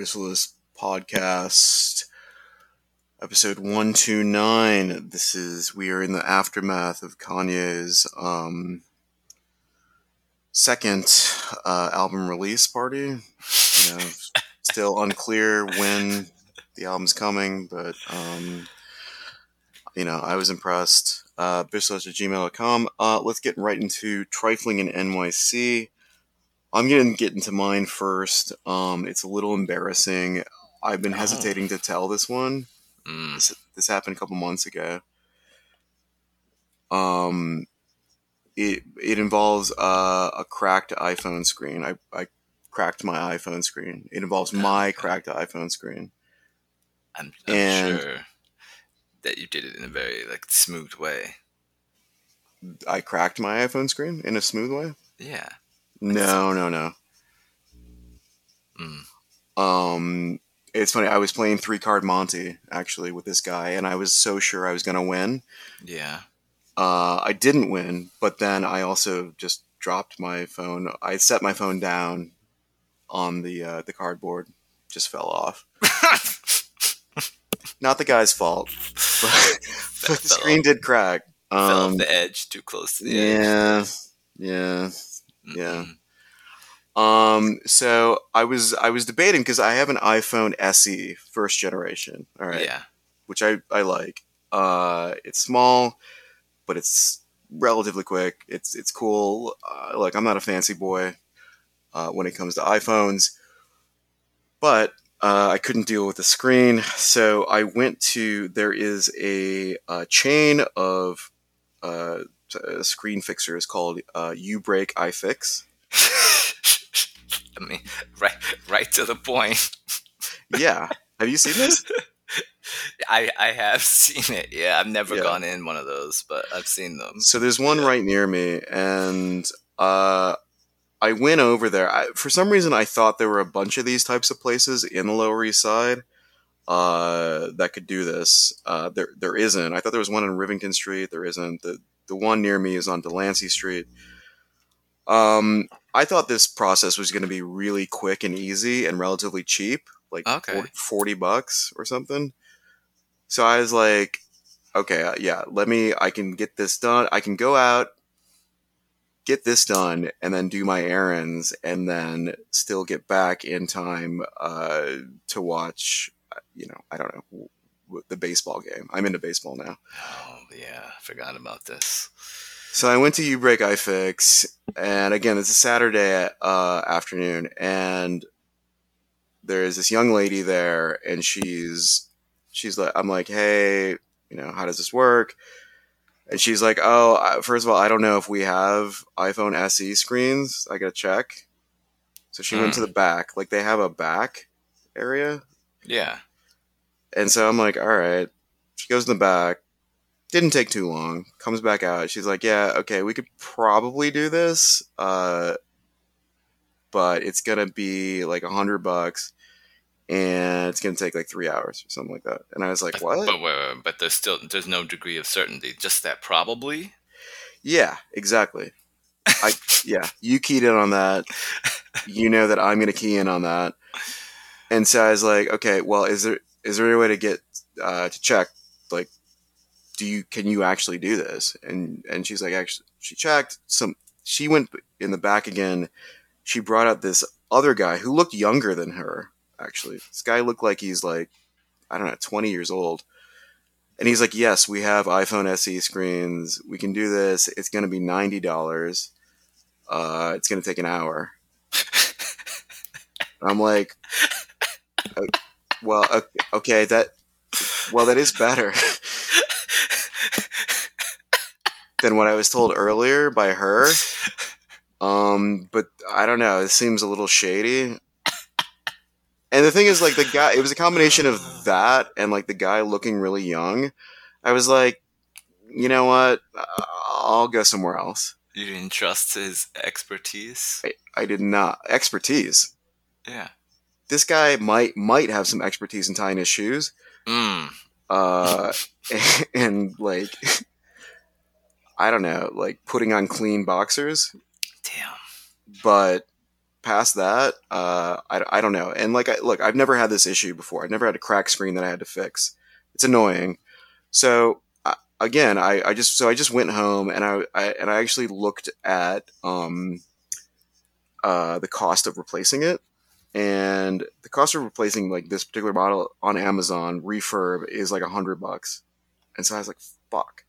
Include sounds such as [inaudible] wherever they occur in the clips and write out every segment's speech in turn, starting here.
Abyssalisk podcast, episode 129. This is, we are in the aftermath of Kanye's um, second uh, album release party. You know, [laughs] still unclear when the album's coming, but, um, you know, I was impressed. Uh, Abyssalisk at gmail.com. Uh, let's get right into Trifling in NYC. I'm gonna get into mine first. Um, it's a little embarrassing. I've been Oh. hesitating to tell this one. Mm. This, this happened a couple months ago. Um, it it involves uh, a cracked iPhone screen. I, I cracked my iPhone screen. It involves my cracked iPhone screen. I'm, I'm And- sure that you did it in a very like smooth way. I cracked my iPhone screen in a smooth way. Yeah. No, no, no. Mm. Um, it's funny. I was playing three card Monty actually with this guy, and I was so sure I was gonna win. Yeah. Uh, I didn't win, but then I also just dropped my phone. I set my phone down on the uh, the cardboard, just fell off. [laughs] Not the guy's fault, but, [laughs] but the screen did crack. Fell off Um, the edge too close to the edge. yeah, yeah. Yeah. Um, so I was I was debating because I have an iPhone SE first generation. All right, Yeah. which I I like. Uh, it's small, but it's relatively quick. It's it's cool. Uh, like I'm not a fancy boy uh, when it comes to iPhones, but uh, I couldn't deal with the screen, so I went to there is a, uh chain of uh, uh, screen fixers called uh, UBreak iFix. [laughs] I mean, right, right to the point. Yeah, have you seen this? [laughs] I I have seen it. Yeah, I've never Yeah. gone in one of those, but I've seen them. So there's one Yeah. right near me, and uh, I went over there. I, for some reason, I thought there were a bunch of these types of places in the Lower East Side uh, that could do this. Uh, there, there isn't. I thought there was one in Rivington Street. There isn't. The the one near me is on Delancey Street. Um, I thought this process was going to be really quick and easy and relatively cheap, like Okay. 40, 40 bucks or something. So I was like, okay, uh, yeah, let me, I can get this done. I can go out, get this done, and then do my errands, and then still get back in time uh, to watch, uh, you know, I don't know, the baseball game. I'm into baseball now. Oh yeah, I forgot about this. So I went to Ubreak iFix, and again, it's a Saturday uh, afternoon, and there is this young lady there, and she's she's like, I'm like, hey, you know, how does this work? And she's like, oh, first of all, I don't know if we have iPhone SE screens. I gotta check. So she went to the back, like they have a back area, Yeah. And so I'm like, all right. She goes in the back. Didn't take too long. Comes back out. She's like, yeah, okay, we could probably do this. Uh, but it's gonna be like a hundred bucks, and it's gonna take like three hours or something like that. And I was like, But, what? but wait, wait, but there's still there's no degree of certainty. Just that probably. Yeah, exactly. I yeah, you keyed in on that. You know that I'm gonna key in on that. And so I was like, okay, well, is there is there any way to get uh, to check like do you can you actually do this? And and she's like, actually, she checked some. She went in the back again. She brought out this other guy who looked younger than her. Actually, this guy looked like he's like I don't know, 20 years old. And he's like, yes, we have iPhone SE screens. We can do this. It's going to be $90. Uh, it's going to take an hour. [laughs] I'm like, "O- well, okay, that, well, that is better than what I was told earlier by her. Um, but I don't know. It seems a little shady. And the thing is, like, the guy, it was a combination of that and, like, the guy looking really young. I was like, you know what? I'll go somewhere else. You didn't trust his expertise. I, I did not. Expertise. Yeah. This guy might might have some expertise in tying his shoes. Mm. Uh, [laughs] and, like, I don't know, like putting on clean boxers. Damn. But past that, uh, I, I don't know. And like, I, look, I've never had this issue before. I've never had a crack screen that I had to fix. It's annoying. So uh, again, I, I just so I just went home and I, I and I actually looked at um, uh, the cost of replacing it, and the cost of replacing like this particular model on Amazon refurb is like a hundred bucks, and so I was like, fuck.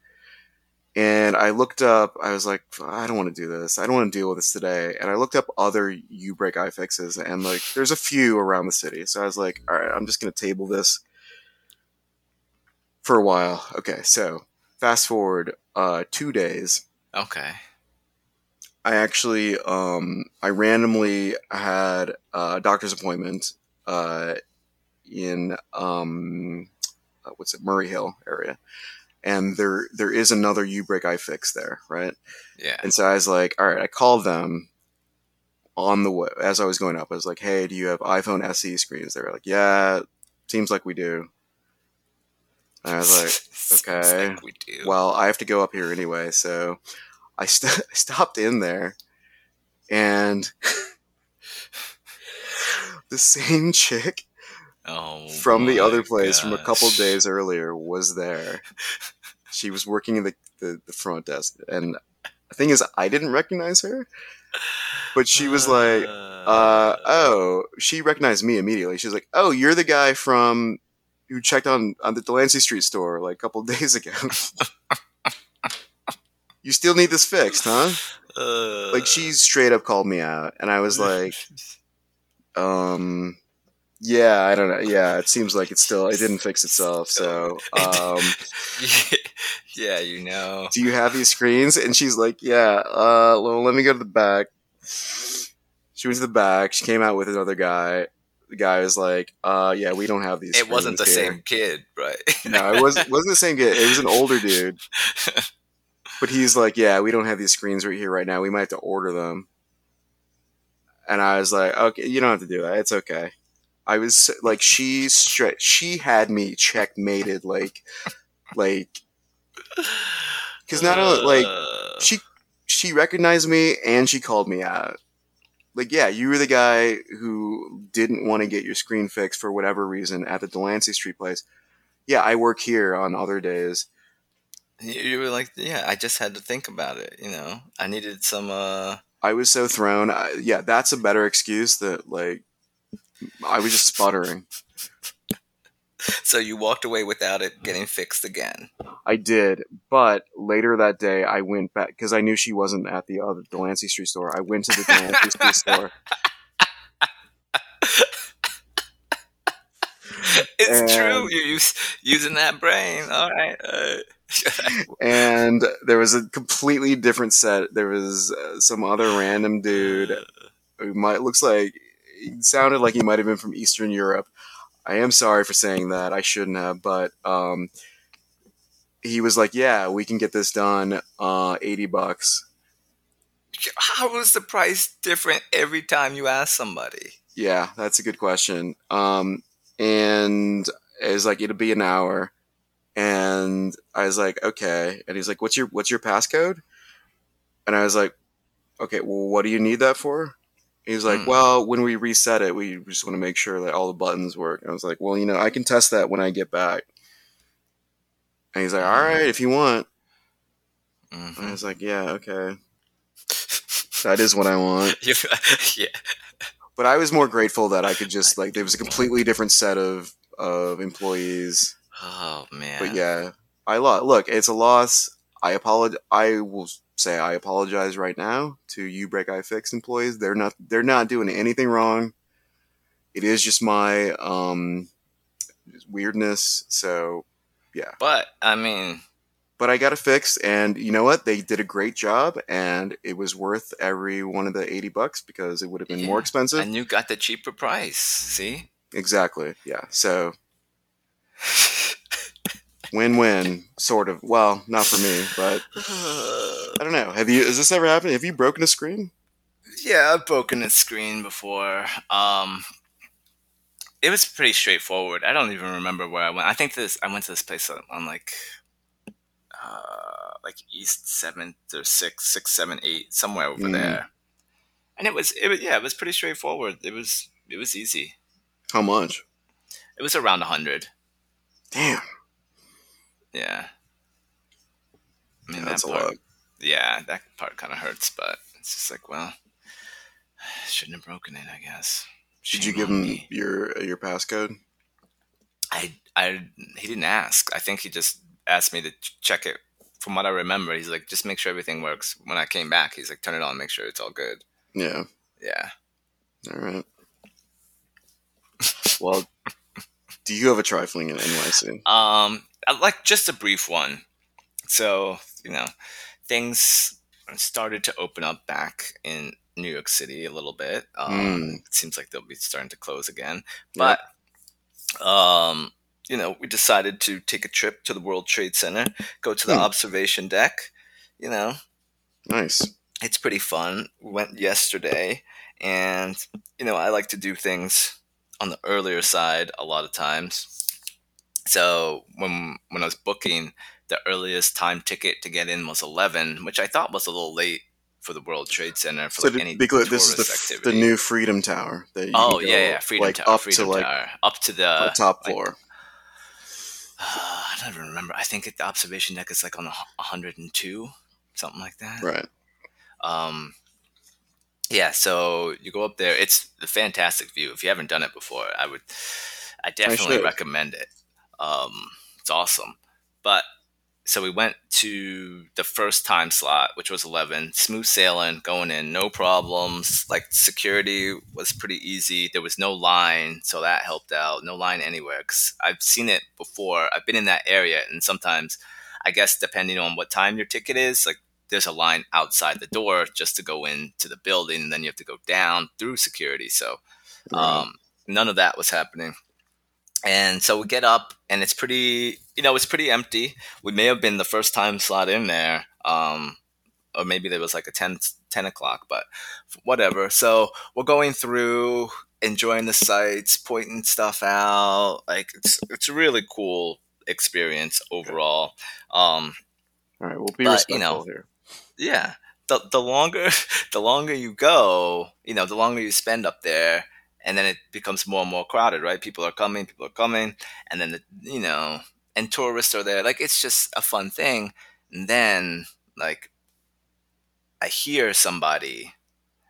And I looked up, I was like, I don't want to do this. I don't want to deal with this today. And I looked up other U break iFixes and like there's a few around the city. So I was like, all right, I'm just going to table this for a while. Okay, so fast forward uh, two days. Okay. I actually, um, I randomly had a doctor's appointment uh, in um, uh, what's it, Murray Hill area, and there there is another U break iFix there, right? Yeah. And so I was like, all right, I called them on the way as I was going up. I was like, hey, do you have iPhone SE screens? They were like, yeah, seems like we do. And I was like, [laughs] Seems okay. like we do. well, I have to go up here anyway, so I st- [laughs] stopped in there, and [laughs] the same chick oh, from the other place from a couple gosh. days earlier was there. She was working in the, the, the front desk, and the thing is, I didn't recognize her, but she was like, uh, oh, she recognized me immediately. She's like, oh, you're the guy from who checked on on the Delancey Street store like a couple [laughs] days ago. You still need this fixed, huh? Uh, Like she straight up called me out, and I was [laughs] like, um, yeah, I don't know. Yeah, it seems like it's still it didn't fix itself. So, um, [laughs] yeah, you know. do you have these screens? And she's like, yeah. Uh, well, let me go to the back. She went to the back. She came out with another guy. The guy was like, uh, yeah, we don't have these. It wasn't the here." same kid, right? No, it wasn't. Wasn't the same kid. It was an older dude. [laughs] But he's like, yeah, we don't have these screens right here right now. We might have to order them. And I was like, okay, you don't have to do that. It's okay. I was like, she straight. She had me checkmated, like, like, because not only like Uh, she she recognized me and she called me out. Like, yeah, you were the guy who didn't want to get your screen fixed for whatever reason at the Delancey Street place. Yeah, I work here on other days. You were like, yeah, I just had to think about it. You know, I needed some. uh I was so thrown. I, yeah, that's a better excuse that like I was just sputtering. [laughs] So you walked away without it getting fixed again. I did, but later that day I went back because I knew she wasn't at the other Delancey Street store. I went to the Delancey Street store. [laughs] It's true. You're use, using that brain. All right. Uh, [laughs] and there was a completely different set. There was uh, some other random dude who might looks like he sounded like he might have been from Eastern Europe. I am sorry for saying that. I shouldn't have, but um, he was like, "Yeah, we can get this done. Uh, Eighty bucks." How is the price different every time you ask somebody? Yeah, that's a good question. Um, and it's like it'll be an hour, and I was like, okay. And he's like, what's your what's your passcode? And I was like, okay. Well, what do you need that for? He's like, Hmm. well, when we reset it, we just want to make sure that all the buttons work. And I was like, well, you know, I can test that when I get back. And he's like, all right, if you want. And I was like, yeah, okay, that is what I want. [laughs] Yeah. but I was more grateful that I could just like there was a completely different set of of employees. Oh man. But yeah, I lo- look, it's a loss. I apologize. I will say I apologize right now to you break iFix employees. They're not they're not doing anything wrong. It is just my um weirdness. So yeah. But I mean, but I got it fixed, and you know what? They did a great job, and it was worth every one of the eighty bucks because it would have been more expensive. and you got the cheaper price. See. Exactly. Yeah. So [laughs] win-win, sort of. Well, not for me, but [sighs] I don't know. Have you? Has this ever happened? Have you broken a screen? Yeah, I've broken a screen before. Um, it was pretty straightforward. I don't even remember where I went. I think this. I went to this place on, on like, uh, like East Seventh or Six, Six, Seven, Eight, somewhere over Mm. there. and it was it was yeah it was pretty straightforward. It was it was easy. How much? It was around a hundred. Damn, Yeah. I mean, that's a that part, lot. Yeah, that part kind of hurts, but it's just like, well, [sighs] shouldn't have broken it, I guess. Did you give him me. your your passcode? I, I, he didn't ask. I think he just asked me to check it. From what I remember, he's like, just make sure everything works. When I came back, he's like, turn it on, make sure it's all good. Yeah. Yeah. All right. [laughs] Well, do you have a trifling in NYC? Um, like just a brief one. So you know, things started to open up back in New York City a little bit. Um, Mm. It seems like they'll be starting to close again, but um, you know, we decided to take a trip to the World Trade Center, go to the Hmm. observation deck. You know, Nice. it's pretty fun. We went yesterday, and you know, I like to do things on the earlier side a lot of times. So when when I was booking, the earliest time ticket to get in was eleven, which I thought was a little late for the World Trade Center for So like any clear, this is the, f- the new Freedom Tower. That you oh yeah, yeah, Freedom like, Tower, up Freedom to like Tower, up to the, the top like, floor. [sighs] I don't even remember. I think the observation deck is like on 102, something like that. right. Um, yeah, so you go up there. It's a fantastic view. If you haven't done it before, I would, I definitely should. recommend it. Um, it's awesome. But so we went to the first time slot, which was 11, smooth sailing, going in, no problems. Like security was pretty easy. There was no line, so that helped out. No line anywhere because I've seen it before. I've been in that area, and sometimes, I guess depending on what time your ticket is, like there's a line outside the door just to go into the building, and then you have to go down through security. So um, none of that was happening. And so we get up, and it's pretty, you know, it's pretty empty. We may have been the first time slot in there, um, or maybe there was like a 10, 10 o'clock, but whatever. So we're going through, enjoying the sights, pointing stuff out. Like it's it's a really cool experience overall. Um, All right. We'll be but, respectful you know, here. yeah the, the longer [laughs] the longer you go you know the longer you spend up there and then it becomes more and more crowded right? People are coming people are coming and then the, you know and tourists are there. Like it's just a fun thing. And then like i hear somebody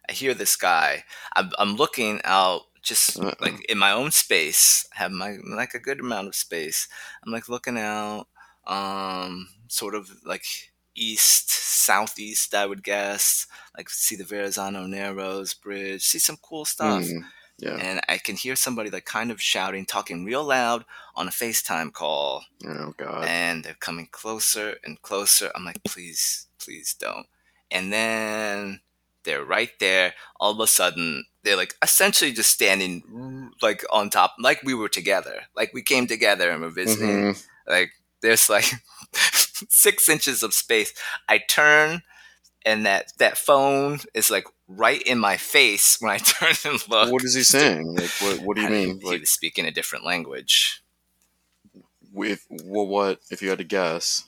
i hear this guy. I'm, I'm looking out just like in my own space have my like a good amount of space. I'm like looking out um sort of like east southeast i would guess. Like see the verrazano narrows bridge see some cool stuff. Mm, yeah. and i can hear somebody like kind of shouting talking real loud on a facetime call Oh God. and they're coming closer and closer i'm like please please don't and then they're right there all of a sudden they're like essentially just standing like on top like we were together like we came together and we're visiting Mhm. like there's like [laughs] six inches of space. I turn and that that phone is like right in my face when I [laughs] turn and look. What is he saying? Like, what? What do you And mean? He Like, was speaking a different language. with well, what? If you had to guess,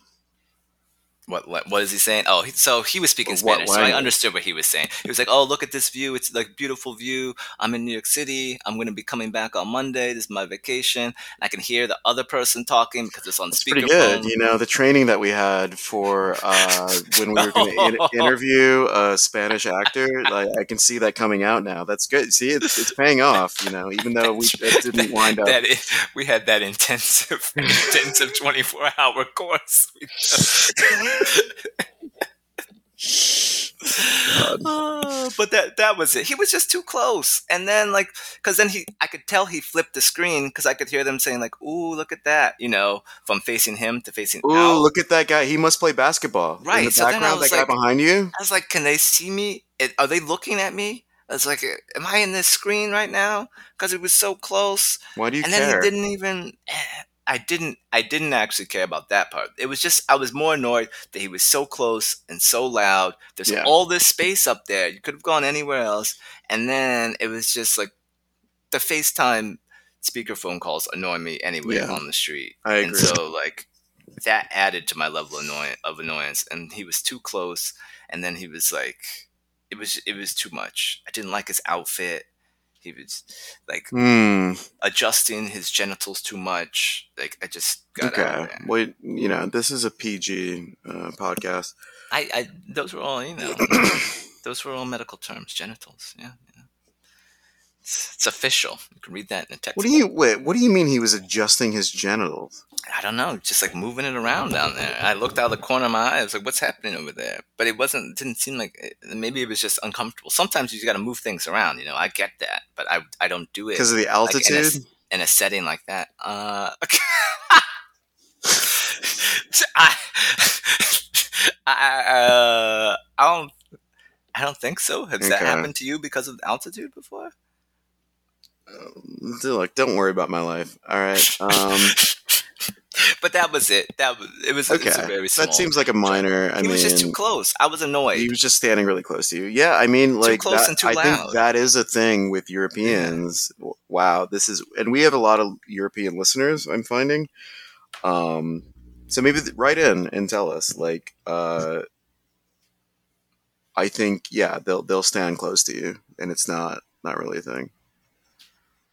What what, what is he saying? Oh, he, so he was speaking Spanish, so I understood what he was saying. He was like, "Oh, look at this view! It's like beautiful view. I'm in New York City. I'm going to be coming back on Monday. This is my vacation." And I can hear the other person talking because it's on pretty speakerphone. good. You know, the training that we had for uh, [laughs] when we were going to in- interview a Spanish actor, like I can see that coming out now. That's good. See, it's, it's paying off. You know, even though we didn't wind up. that it, we had that intensive [laughs] intensive 24 hour course [laughs] Uh, [laughs] but that that was it he was just too close and then like because then he i could tell he flipped the screen because i could hear them saying like ooh look at that you know from facing him to facing Ooh, out look at that guy. He must play basketball. In Right, the so background, was that like- guy behind you. i was like can they see me are they looking at me i was like am i in this screen right now because it was so close Why do you and care? And then he didn't even i didn't i didn't actually care about that part it was just i was more annoyed that he was so close and so loud there's Yeah. all this space up there you could have gone anywhere else and then it was just like the facetime speakerphone calls annoy me anyway Yeah. on the street I and agree. so like that added to my level of, annoy- of annoyance and he was too close and then he was like it was it was too much. I didn't like his outfit. He was like Hmm. adjusting his genitals too much. Like I just got out of Okay. there. Well, you know, this is a PG uh, podcast. I, I those were all you know. [clears throat] those were all medical terms. Genitals. Yeah. It's, it's official. You can read that in a text. What do you wait? What do you mean he was adjusting his genitals? I don't know, just like moving it around down there. I looked out of the corner of my eye. I was like, "What's happening over there?" But it wasn't. It didn't seem like. It, maybe it was just uncomfortable. Sometimes you got to move things around. You know, I get that, but I I don't do it Because of the like, in, a, altitude? in a setting like that. Uh, [laughs] [laughs] I, I, uh, I don't. I don't think so. Has that happened to you because of altitude before? Look, don't worry about my life. All right. Um, [laughs] But that was it. That was it. Was okay. very small. that seems like a minor. I mean he mean, was just too close. I was annoyed. he was just standing really close to you. Yeah, I mean, like too close that, and too I loud. think that is a thing with Europeans. Wow, this is, and we have a lot of European listeners. I'm finding. Um, so maybe th- write in and tell us. Like, uh, I think yeah, they'll they'll stand close to you, and it's not not really a thing.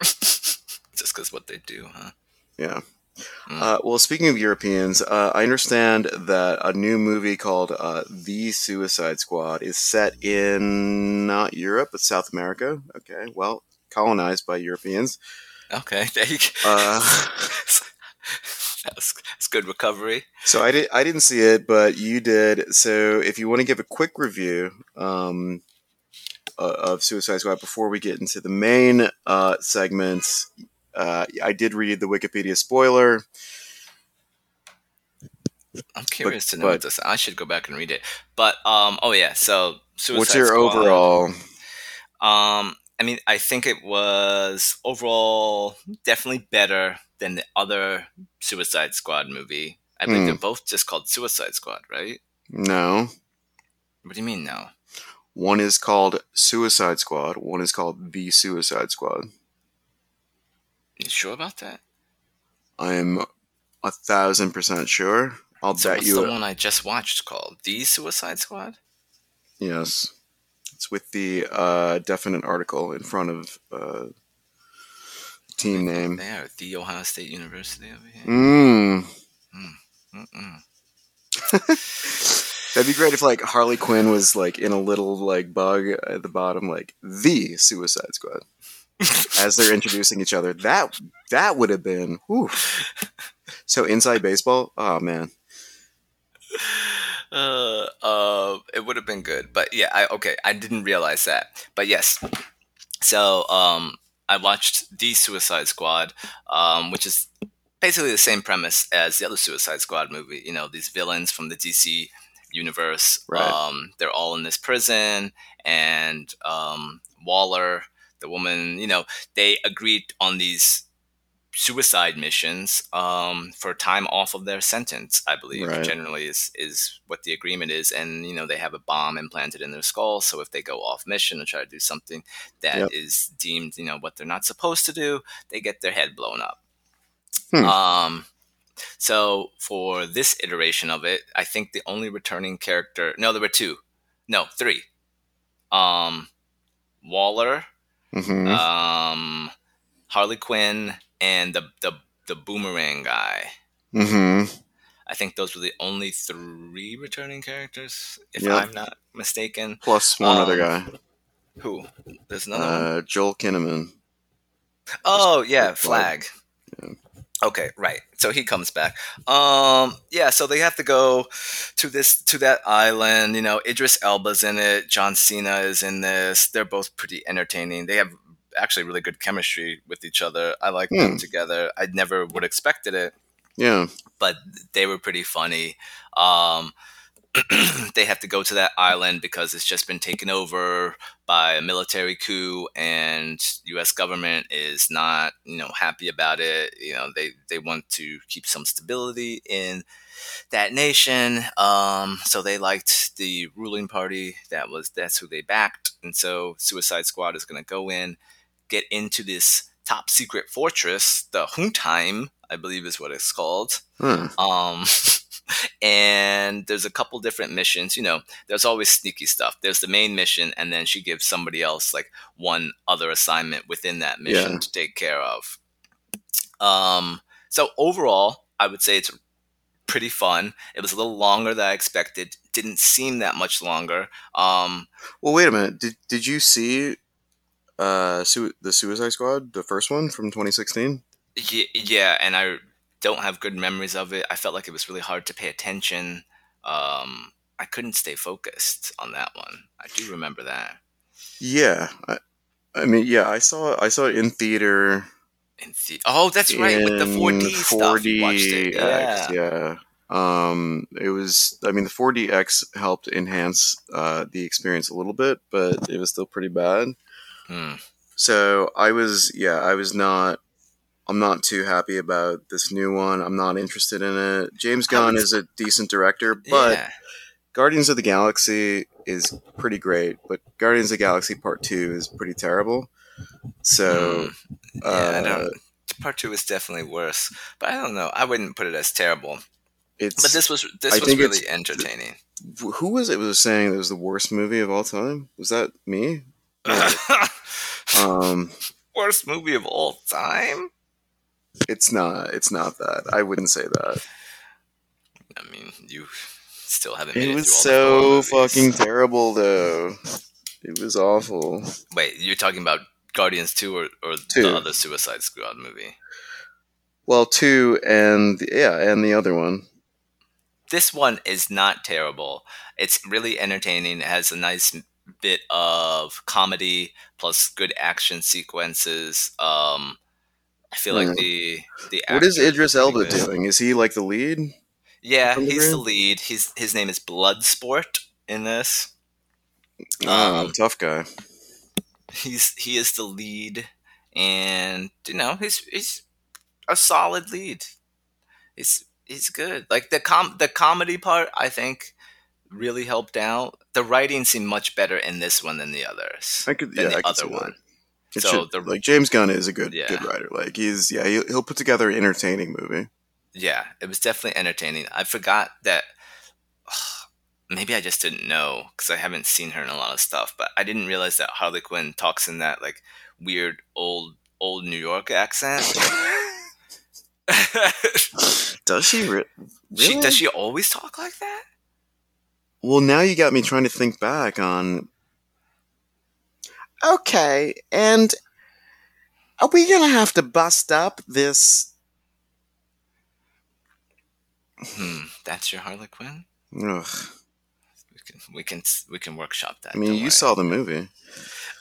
[laughs] just because what they do, huh? Yeah. Mm. Uh, well, speaking of Europeans, uh, I understand that a new movie called uh, The Suicide Squad is set in not Europe, but South America. Okay, well, colonized by Europeans. Okay, [laughs] there you go. Uh, that's, that's good recovery. so I did. I didn't see it, but you did. So if you want to give a quick review um, uh, of Suicide Squad before we get into the main uh, segments, uh, I did read the Wikipedia spoiler. I'm curious to know but- what this. I should go back and read it. But um, oh yeah. So Suicide What's your Squad, overall? Um, I mean, I think it was overall definitely better than the other Suicide Squad movie. I believe Hmm. they're both just called Suicide Squad, right? No. What do you mean no? One is called Suicide Squad. One is called The Suicide Squad. You sure about that? I'm a thousand percent sure. I'll So bet what's you. the one I just watched called The Suicide Squad? Yes, it's with the uh, definite article in front of uh, team name. There, The Ohio State University over here. Mm. Mm-mm. [laughs] That'd be great if like Harley Quinn was like in a little like bug at the bottom, like the Suicide Squad, as they're introducing each other. That that would have been. Whew. So inside baseball. Oh man. Uh, uh, it would have been good, but yeah, I okay, I didn't realize that, but yes. So, um, I watched the Suicide Squad, um, which is basically the same premise as the other Suicide Squad movie. You know, these villains from the DC universe. Right. Um, they're all in this prison, and um, Waller, the woman, you know, they agreed on these suicide missions um, for time off of their sentence. I believe Right. generally is is what the agreement is, and you know they have a bomb implanted in their skull, so if they go off mission and try to do something that is Yep. deemed you know what they're not supposed to do, they get their head blown up. Hmm. Um, so for this iteration of it, I think the only returning character, no, there were two, no, three. Um, Waller, hmm um, Harley Quinn, and the the the boomerang guy. hmm I think those were the only three returning characters, if Yep. I'm not mistaken. Plus one other Um, guy, Who? There's another one. uh, Joel Kinnaman. Oh yeah, Flag. flag. Yeah. Okay, right. So he comes back. Um, yeah. So they have to go to this to that island. You know, Idris Elba's in it. John Cena is in this. They're both pretty entertaining. They have actually really good chemistry with each other. I like Hmm. them together. I never would expected it, Yeah. but they were pretty funny. Um, [clears throat] they have to go to that island because it's just been taken over by a military coup and US government is not, you know, happy about it. You know, they they want to keep some stability in that nation. Um, so they liked the ruling party. That was that's who they backed. And so Suicide Squad is going to go in, get into this top secret fortress, the Huntheim, I believe is what it's called Huh. um [laughs] and there's a couple different missions. You know, there's always sneaky stuff. There's the main mission, and then she gives somebody else like one other assignment within that mission Yeah. to take care of. Um, so overall, I would say it's pretty fun. It was a little longer than I expected. Didn't seem that much longer. Um, Well, wait a minute. Did did you see uh Su- the Suicide Squad, the first one from 2016? y- yeah, and I don't have good memories of it. I felt like it was really hard to pay attention. Um, I couldn't stay focused on that one. I do remember that. Yeah. I, I mean, yeah, I saw I saw it in theater. In the- oh, that's right, with the 4D in stuff. You watched it. 4DX, Yeah. yeah. Um, it was. I mean, the 4DX helped enhance uh, the experience a little bit, but it was still pretty bad. Hmm. So I was, yeah, I was not. I'm not too happy about this new one. I'm not interested in it. James Gunn is a decent director, but yeah. Guardians of the Galaxy is pretty great. But Guardians of the Galaxy Part Two is pretty terrible. So, Hmm. Yeah, I uh, don't. Part two is definitely worse, but I don't know. I wouldn't put it as terrible. it's. But this was this I was really entertaining. who was it was saying it was the worst movie of all time? Was that me? [laughs] Um, [laughs] Worst movie of all time. It's not. It's not that. I wouldn't say that. I mean, you still haven't. Made It it was so fucking terrible, though. It was awful. Wait, you're talking about Guardians two or, or Two. the other Suicide Squad movie? Well, two and yeah, and the other one. This one is not terrible. It's really entertaining. It has a nice bit of comedy plus good action sequences. Um, I feel like the the What is Idris Elba good. doing? Is he like the lead? Yeah, the he's the lead. He's his name is Bloodsport in this. Oh, Um, tough guy. He's he is the lead, and you know he's he's a solid lead. He's he's good. Like the com the comedy part, I think, really helped out. The writing seemed much better in this one than the others. I could, than yeah, the I could other see that. It So should- the- like James Gunn is a good Yeah. good writer. Like he's yeah he'll, he'll put together an entertaining movie. Yeah, it was definitely entertaining. I forgot that. [sighs] Maybe I just didn't know because I haven't seen her in a lot of stuff, but I didn't realize that Harley Quinn talks in that like weird old old New York accent. [laughs] [laughs] Does she? Re- she, does she always talk like that? Well, now you got me trying to think back on. Okay, and are we gonna have to bust up this? Hmm, that's your Harley Quinn. Ugh. We can we can we can workshop that. I mean, you worry. saw the movie.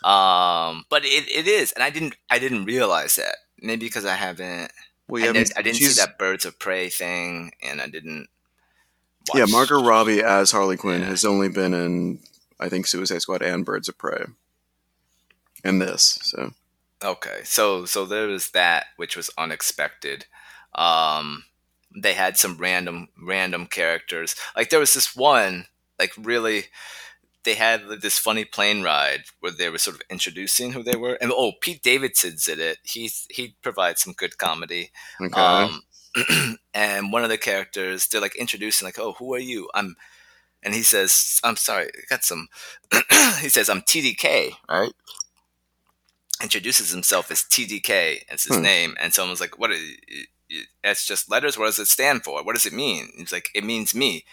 Um, but it, it is, and I didn't I didn't realize that. Maybe because I haven't. Well, I, you did, haven't- I didn't see that Birds of Prey thing, and I didn't. Yeah, Margot Robbie as Harley Quinn Yeah. has only been in, I think, Suicide Squad and Birds of Prey, and this. So Okay, so so there was that, which was unexpected. Um, they had some random random characters. Like there was this one, like really, they had this funny plane ride where they were sort of introducing who they were. And oh, Pete Davidson's in it. He he provides some good comedy. okay, Um, [clears throat] and one of the characters, they're like introducing, like, "Oh, who are you?" I'm, and he says, "I'm sorry, I got some." [clears throat] he says, "I'm TDK," right? Introduces himself as TDK as his Hmm. name, and someone's like, "What? Is, it's just letters. What does it stand for? What does it mean?" He's like, "It means me.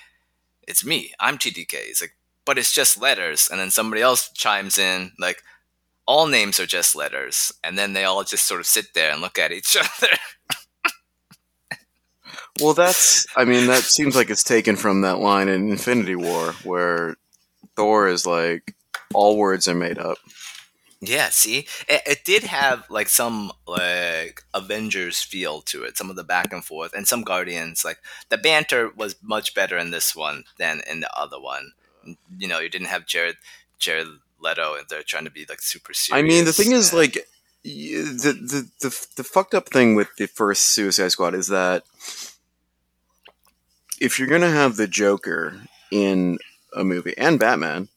It's me. I'm TDK." He's like, "But it's just letters." And then somebody else chimes in, like, "All names are just letters," and then they all just sort of sit there and look at each [laughs] other. well, that's. I mean, that seems like it's taken from that line in Infinity War where Thor is like, all words are made up. Yeah, see, it, it did have like some like Avengers feel to it, some of the back and forth, and some Guardians. Like the banter was much better in this one than in the other one. You know, you didn't have Jared Jared Leto, and they're trying to be like super serious. I mean, the thing is, like, the, the the the fucked up thing with the first Suicide Squad is that if you're gonna have the Joker in a movie and Batman,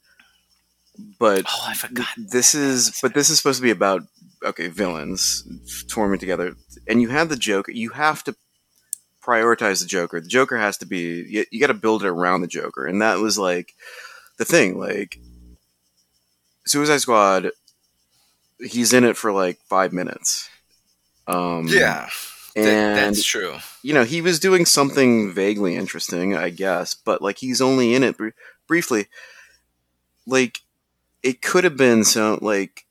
but oh, I forgot. this is but this is supposed to be about okay villains forming together, and you have the Joker, you have to prioritize the Joker. The Joker has to be you, you got to build it around the Joker, and that was like the thing. Like Suicide Squad, he's in it for like five minutes. Um, yeah, and that, that's true. you know he was doing something vaguely interesting, I guess, but like he's only in it br- briefly. Like it could have been so like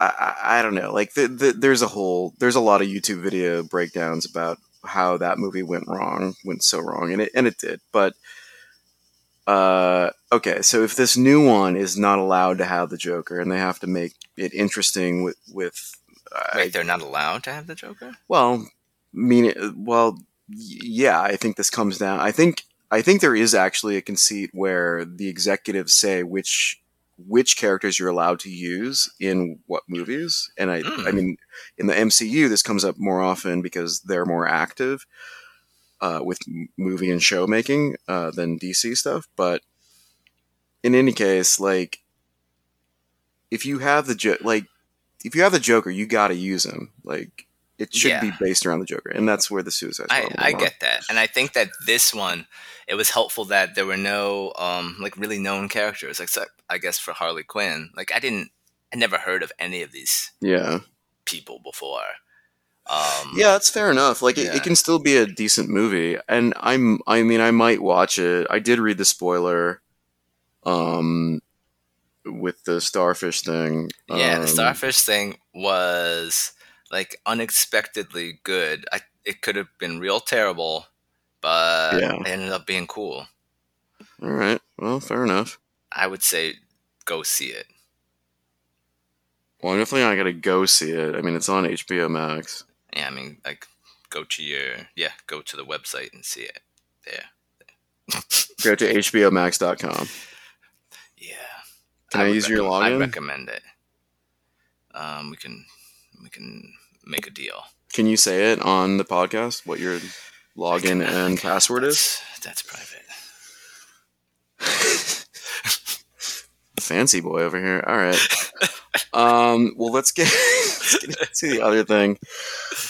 I, I, I don't know. Like the, the, there's a whole there's a lot of YouTube video breakdowns about how that movie went wrong, went so wrong, and it and it did. But uh, okay, so if this new one is not allowed to have the Joker, and they have to make it interesting with with I- Wait, they're not allowed to have the Joker. well, mean well, yeah. I think this comes down. I think I think there is actually a conceit where the executives say which which characters you're allowed to use in what movies, and I Mm. I mean in the MCU this comes up more often because they're more active uh, with movie and show making uh, than DC stuff, but in any case, like if you have the jo- like if you have the Joker, you got to use him. Like it should be based around the Joker, and that's where the Suicide Squad. I, I get that, and I think that this one, it was helpful that there were no um like really known characters, except I guess for Harley Quinn. Like I didn't, I never heard of any of these Yeah, people before. Um, yeah, that's fair enough. Like it, it can still be a decent movie, and I'm. I mean, I might watch it. I did read the spoiler, um, with the starfish thing. yeah. Um, The starfish thing was like unexpectedly good. I it could have been real terrible, but Yeah. it ended up being cool. All right. Well, fair enough. I would say go see it. Well, I'm definitely not gonna go see it. I mean, it's on HBO Max. Yeah, I mean, like, go to your yeah, go to the website and see it there. [laughs] Go to HBOMax.com. Yeah. Can I, would use your recomm- I recommend it. Um, we can we can make a deal. Can you say it on the podcast? What your login and password is? That's, that's private. [laughs] Fancy boy over here. All right. Um, well, let's get, [laughs] let's get into the other thing.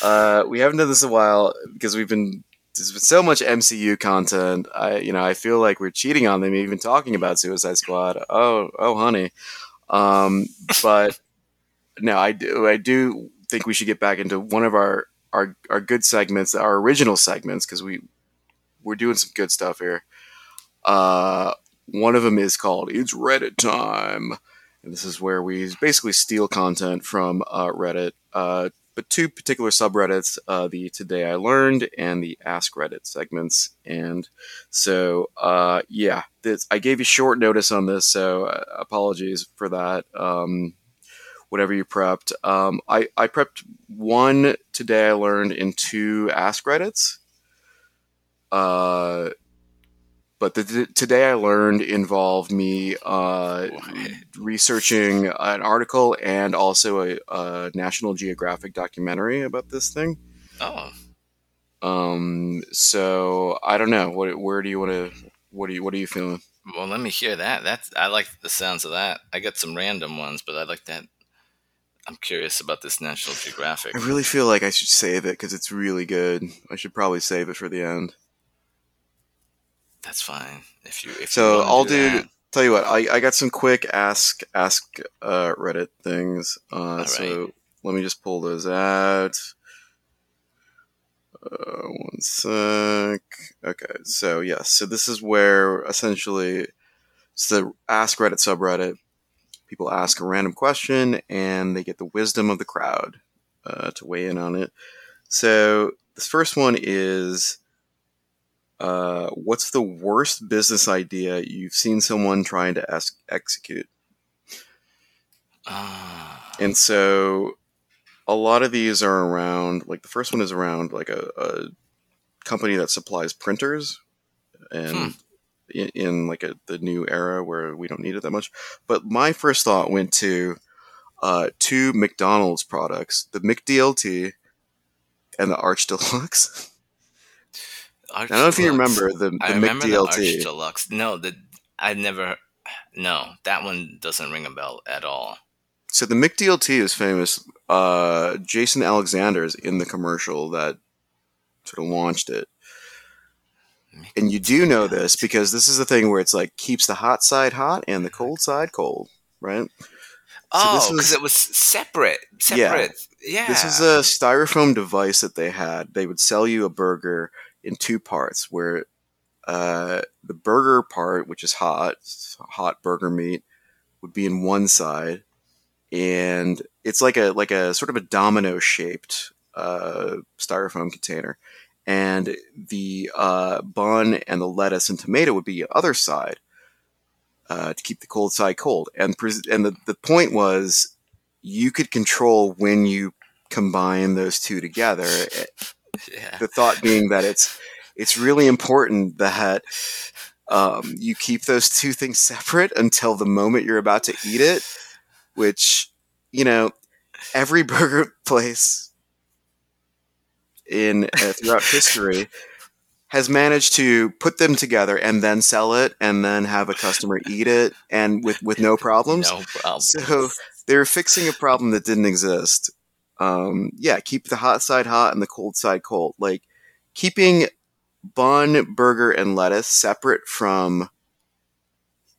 Uh, we haven't done this a while because we've been there's been so much MCU content. I you know I feel like we're cheating on them even talking about Suicide Squad. Oh oh honey. Um, but no, I do I do think we should get back into one of our our, our good segments, our original segments, because we we're doing some good stuff here. Uh, one of them is called "It's Reddit Time," and this is where we basically steal content from uh, Reddit. Uh, but two particular subreddits: uh, the "Today I Learned" and the "Ask Reddit" segments. And so, uh, yeah, this, I gave you short notice on this, so uh, apologies for that. Um, whatever you prepped, um, I I prepped one "Today I Learned" and two "Ask Reddits." Uh, but the, the today I learned involved me uh, researching an article and also a, a National Geographic documentary about this thing. Oh, Um, so I don't know. What where do you want to? What do you what are you feeling? well, let me hear that. That's I like the sounds of that. I got some random ones, but I like that. I'm curious about this National Geographic. I really feel like I should save it because it's really good. I should probably save it for the end. That's fine. If you if So you I'll do, do. Tell you what, I, I got some quick ask ask uh, Reddit things. Uh, so let me just pull those out. Uh, one sec. Okay, so yes, so this is where essentially it's the Ask Reddit subreddit. People ask a random question and they get the wisdom of the crowd uh, to weigh in on it. So this first one is uh, what's the worst business idea you've seen someone trying to ex- execute? Ah, And so a lot of these are around, like the first one is around like a, a company that supplies printers and Hmm. in, in like a, the new era where we don't need it that much. But my first thought went to uh, two McDonald's products, the McDLT and the Arch Deluxe. [laughs] Arch I don't know if you remember the, the I remember the Arch McDLT. Deluxe. No, the I never. No, that one doesn't ring a bell at all. So the McDLT is famous. Uh, Jason Alexander is in the commercial that sort of launched it. and you do know this because this is the thing where it's like keeps the hot side hot and the cold side cold, right? Oh, because was- it was separate. Yeah. Separate. Yeah. This is a styrofoam device that they had. They would sell you a burger in two parts, where uh, the burger part, which is hot, hot burger meat, would be in one side, and it's like a like a sort of a domino shaped uh, styrofoam container, and the uh, bun and the lettuce and tomato would be the other side. Uh, to keep the cold side cold, and pres- and the, the point was you could control when you combine those two together. Yeah. The thought being that it's it's really important that um, you keep those two things separate until the moment you're about to eat it. Which you know, every [laughs] burger place in uh, throughout history has managed to put them together and then sell it and then have a customer eat it and with with no [laughs] problems. No problem. So they're fixing a problem that didn't exist. Um, yeah, keep the hot side hot and the cold side cold. Like keeping bun, burger, and lettuce separate from.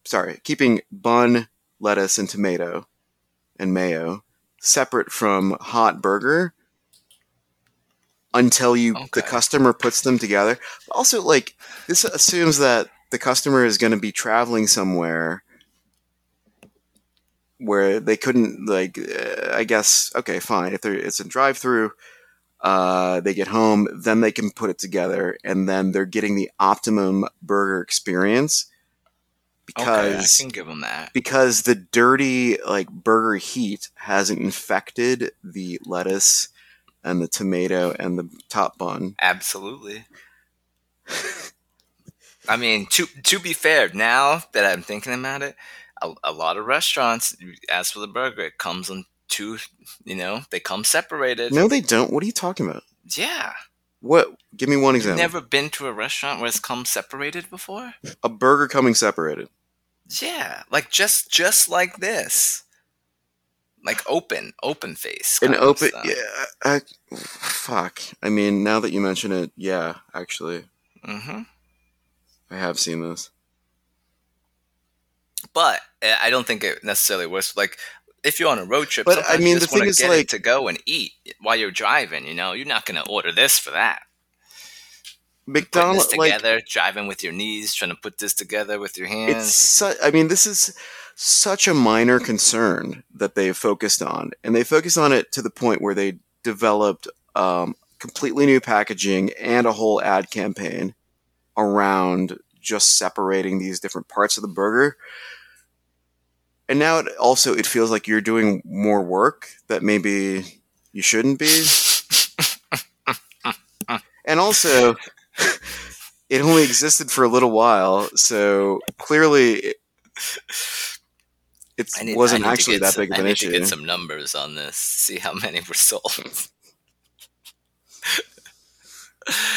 Sorry, keeping bun, lettuce, and tomato and mayo separate from hot burger until you the customer puts them together. Also, like this assumes that the customer is going to be traveling somewhere where they couldn't like uh, i guess okay fine if it's a drive through uh, they get home then they can put it together and then they're getting the optimum burger experience okay, I can give them that. because the dirty like burger heat hasn't infected the lettuce and the tomato and the top bun Absolutely. [laughs] I mean, to to be fair, now that I'm thinking about it, a, a lot of restaurants, ask for the burger, it comes on two. You know, they come separated. no they don't what are you talking about Yeah, what give me one example. you've never been to a restaurant where it's come separated before. a burger coming separated Yeah, like just just like this, like open open face. an open yeah I, fuck i mean now that you mention it yeah actually hmm i have seen this But uh, I don't think it necessarily works. Like if you're on a road trip, But, I mean, you the thing is, like- to go and eat while you're driving. You know, you're not gonna order this for that. Mcdonald's like together, driving with your knees, trying to put this together with your hands. it's su- i mean this is such a minor concern that they focused on and they focused on it to the point where they developed um, completely new packaging and a whole ad campaign around just separating these different parts of the burger and now it also it feels like you're doing more work that maybe you shouldn't be and also [laughs] it only existed for a little while so clearly it, it need- wasn't I need to actually that some- big of an I need issue to get some numbers on this. See how many were sold. [laughs]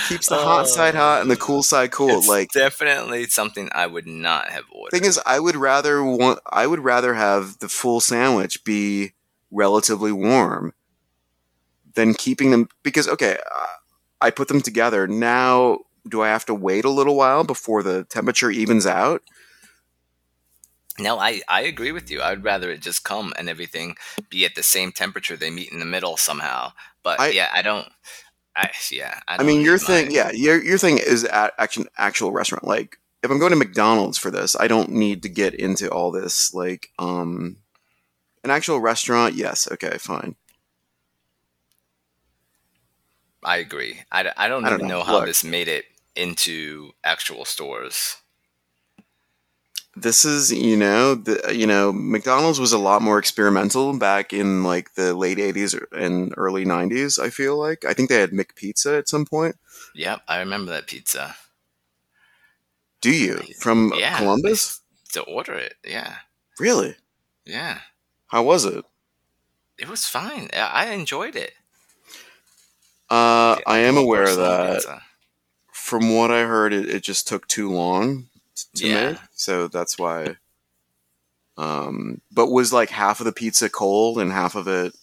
keeps the hot side hot and the cool side cool It's like definitely something I would not have ordered. thing is i would rather want i would rather have the full sandwich be relatively warm than keeping them because okay uh, i put them together now do i have to wait a little while before the temperature evens out No, I, I agree with you. I'd rather it just come and everything be at the same temperature. They meet in the middle somehow. But I- yeah, I don't. I [laughs] yeah. I, i, mean your thing yeah your, your thing is at action actual restaurant like if i'm going to mcdonald's for this i don't need to get into all this like um an actual restaurant yes okay fine I agree. I, I don't I don't even know. know, how Look. this made it into actual stores. This is you know the you know McDonald's was a lot more experimental back in like the late 80s and early 90s I feel like I think they had McPizza at some point Yep, I remember that pizza. do you from Yeah, Columbus To order it, yeah, really yeah. how was it It was fine. I enjoyed it. uh I am aware of that pizza. from what I heard it, it just took too long to Yeah. make so that's why um but was like half of the pizza cold and half of it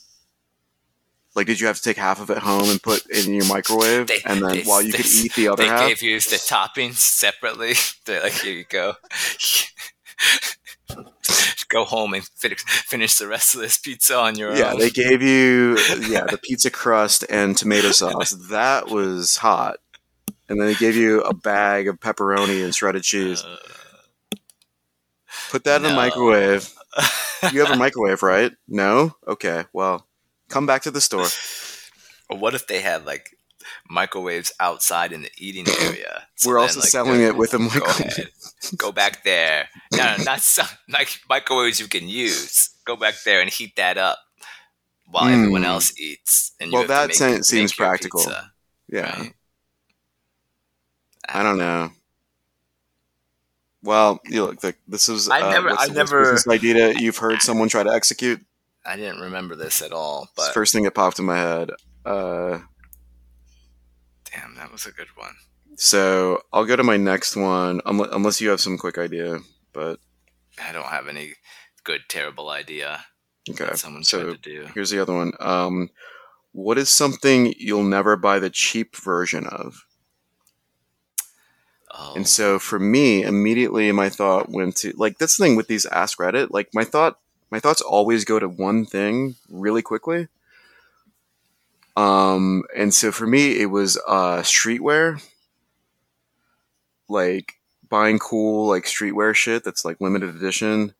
Like, did you have to take half of it home and put it in your microwave, They- and then they- while you they- could eat the other they half? They gave you the toppings separately. [laughs] They're like, here you go. [laughs] go home and finish, finish the rest of this pizza on your Yeah, own. they gave you [laughs] yeah the pizza crust and tomato sauce. That was hot, and then they gave you a bag of pepperoni and shredded cheese. Put that in the microwave. [laughs] You have a microwave, right? No. Okay. Well, come back to the store. what if they had like microwaves outside in the eating [coughs] area? So We're then, also like, selling it with a Go microwave. ahead. Go back there. No, no, not some, like microwaves you can use. Go back there and heat that up while Hmm. everyone else eats. And Well, that make- seems practical. pizza, Yeah. right? I don't know. Well, you look. The, this is. I uh, never- I never- business idea you've heard someone try to execute. I didn't remember this at all, It's the but first thing that popped in my head. Uh, damn, that was a good one. so I'll go to my next one, unless, unless you have some quick idea. But I don't have any good, terrible idea okay. that someone so tried to do. Here's the other one. Um, what is something you'll never buy the cheap version of? Oh, And so for me, immediately my thought went to like that's the thing with these Ask Reddit. Like my thought, my thoughts always go to one thing really quickly. Um, and so for me, it was uh, streetwear, like buying cool like streetwear shit that's like limited edition.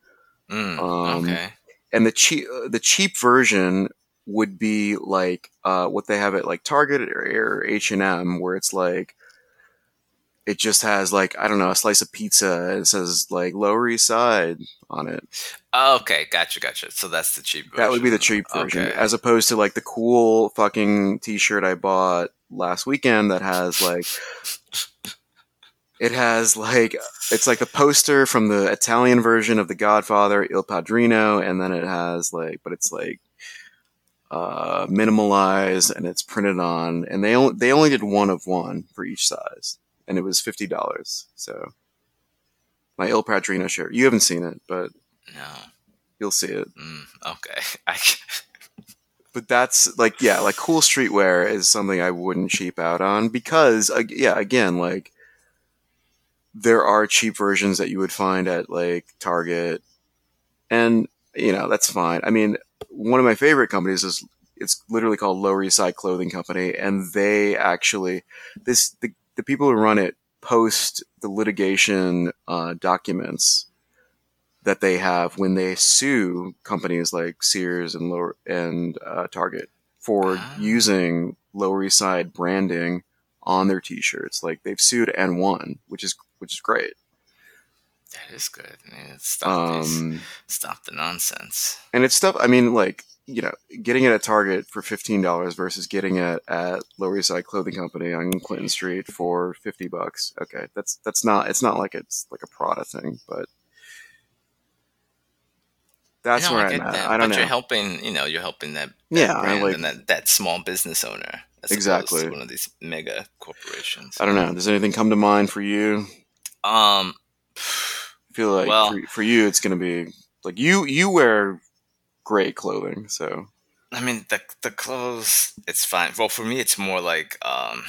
mm, um, okay. and the cheap the cheap version would be like uh, what they have at like Target or H and M, where it's like it just has like I don't know a slice of pizza and it says like Lower East Side on it. Oh, okay, gotcha, gotcha. So that's the cheap version. That would be the cheap version, Okay. as opposed to like the cool fucking T-shirt I bought last weekend that has like. It has like it's like the poster from the Italian version of The Godfather, Il Padrino, and then it has like, but it's like uh, minimalized and it's printed on, and they only they only did one of one for each size, and it was fifty dollars. So my Il Padrino shirt, you haven't seen it, but No. you'll see it. Mm, okay. [laughs] I, [laughs] But that's like yeah, like cool streetwear is something I wouldn't cheap out on because uh, yeah, again like there are cheap versions that you would find at like Target, and you know that's fine. I mean, one of my favorite companies is it's literally called Lower East Side Clothing Company, and they actually this the the people who run it post the litigation uh, documents that they have when they sue companies like Sears and Lower and uh, Target for Ah. using Lower East Side branding on their T-shirts. Like they've sued and won, which is which is great. that is good. Man, stop, Um, stop the nonsense. and it's stuff. I mean, like you know, getting it at Target for fifteen dollars versus getting it at Lower East Side Clothing Company on Clinton Street for fifty bucks. Okay, that's that's not. It's not like it's like a Prada thing, but that's where I I'm at. that, I don't but know. You're helping, you know, you're helping that, that Yeah, brand like- and that, that small business owner. Exactly. one of these mega corporations. I don't know. Does anything come to mind for you? Um, I feel like Well- for, for you, it's going to be like you you wear great clothing, so I mean the the clothes, it's fine. Well, for me, it's more like um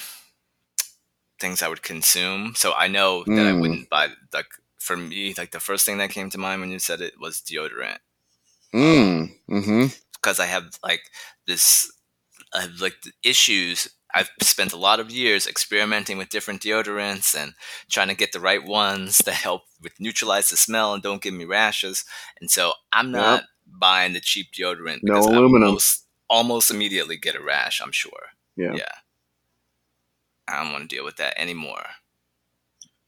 things I would consume. So I know that I Mm. wouldn't buy like for me, like the first thing that came to mind when you said it was deodorant. mm, mm-hmm. because I have like this, I have like the issues. I've spent a lot of years experimenting with different deodorants and trying to get the right ones that help with neutralize the smell and don't give me rashes. And so I'm not buying the cheap deodorant No aluminum. almost, almost immediately get a rash. I'm sure. Yeah. Yeah. I don't want to deal with that anymore.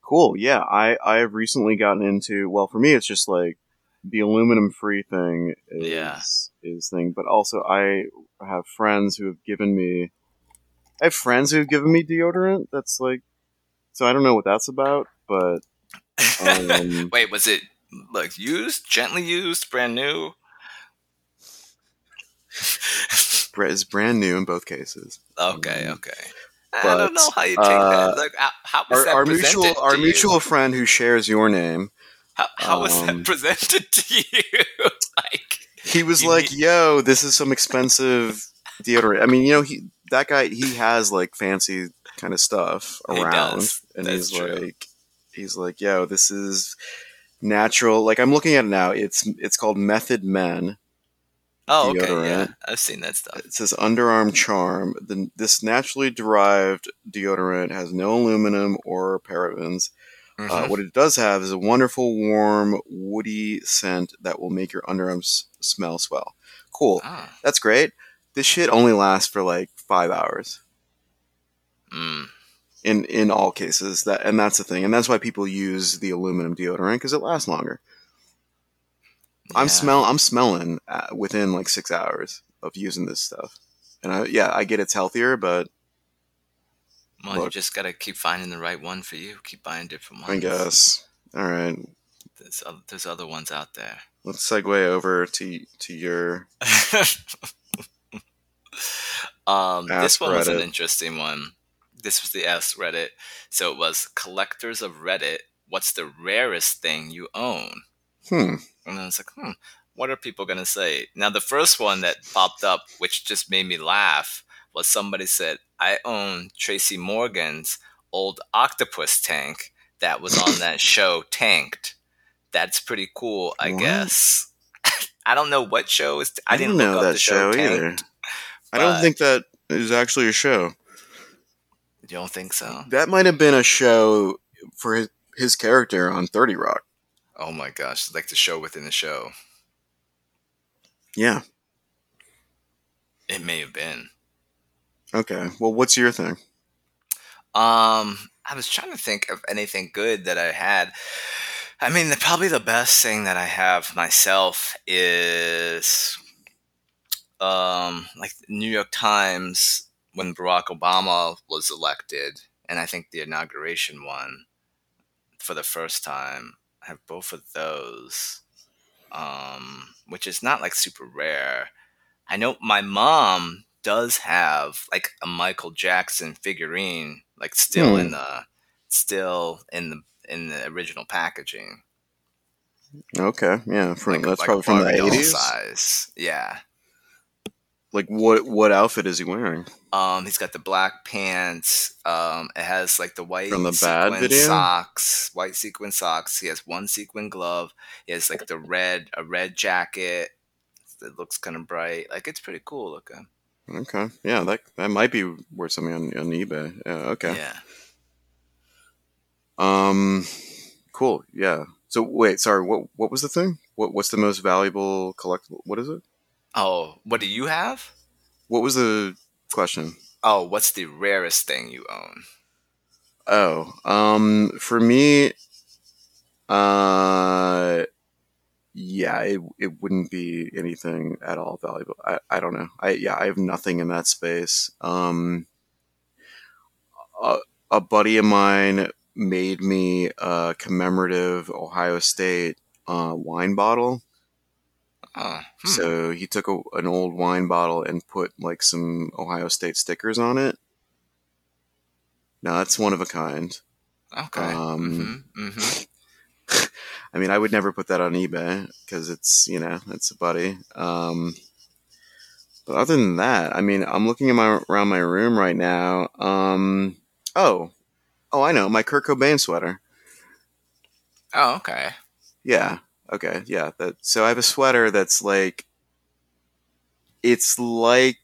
Cool. Yeah, I I have recently gotten into. Well, for me, it's just like the aluminum free thing is Yeah. is thing, but also I have friends who have given me. I have friends who have given me deodorant. That's like, so I don't know what that's about, but [laughs] um, Wait, was it like used, gently used, brand new? Br- it's brand new in both cases. Okay, Um, okay. I don't know how you take uh, that. Like, how, how was Our, that our presented mutual our to you? mutual friend who shares your name. How, how was um, that [laughs] presented to you? [laughs] like, He was like, need- "Yo, this is some expensive deodorant. I mean, you know, he that guy he has like fancy kind of stuff He around, does. and That's he's true. like, he's like, yo, this is natural. Like I'm looking at it now. It's it's called Method Men. Oh, okay, yeah, I've seen that stuff. It says underarm charm. The, this naturally derived deodorant has no aluminum or parabens. Uh, Mhm. what it does have is a wonderful, warm, woody scent that will make your underarms smell swell. Cool. Ah, That's great. This shit only lasts for like five hours mm, in in all cases. That and that's the thing, and that's why people use the aluminum deodorant because it lasts longer. I'm yeah. smell I'm smelling uh, within like six hours of using this stuff, and I, yeah, I get it's healthier, but Well, you just gotta keep finding the right one for you. Keep buying different ones. I guess all right. there's other, there's other ones out there. Let's segue over to to your [laughs] um, this one was an interesting one. This was the Ask Reddit. So it was collectors of Reddit. What's the rarest thing you own? Hmm. And I was like, hmm, what are people gonna say? Now the first one that popped up, which just made me laugh, was somebody said, I own Tracy Morgan's old octopus tank that was on that [laughs] show Tanked. That's pretty cool, I What? guess. [laughs] I don't know what show is. I, I, didn't know up that the show, show either. I don't think that is actually a show. You don't think so? That might have been a show for his, his character on Thirty Rock. Oh my gosh, like the show within the show. Yeah. It may have been. Okay. Well, what's your thing? Um, I was trying to think of anything good that I had. I mean, the, probably the best thing that I have myself is, um, like New York Times when Barack Obama was elected, and I think the inauguration one for the first time. I have both of those, um, which is not like super rare. I know my mom does have like a Michael Jackson figurine, like still Hmm. in the still in the in the original packaging. Okay. Yeah. From like, that's like probably from the eighties. size. Yeah. Like what? What outfit is he wearing? Um, he's got the black pants. Um, it has like the white From the Bad video? socks, white sequin socks. He has one sequin glove. He has like the red, a red jacket that looks kind of bright. Like it's pretty cool looking. Okay. Yeah. That that might be worth something on, on eBay. Yeah. Okay. Yeah. Um. Cool. Yeah. So wait. Sorry. What? What was the thing? What? What's the most valuable collectible? What is it? Oh, what do you have? What was the question? Oh, what's the rarest thing you own? Oh, um, for me, uh, yeah, it, it wouldn't be anything at all valuable. I, I don't know. I, yeah, I have nothing in that space. Um, a, a buddy of mine made me a commemorative Ohio State, uh, wine bottle. Oh, hmm. So he took a, an old wine bottle and put like some Ohio State stickers on it. Now that's one of a kind. okay. um, hmm hmm [laughs] I mean, I would never put that on eBay because it's you know it's a buddy. Um, but other than that, I mean, I'm looking my around my room right now. Um, oh, oh, I know my Kurt Cobain sweater. Oh, okay. Yeah. Okay. Yeah. That. So I have a sweater that's like. It's like,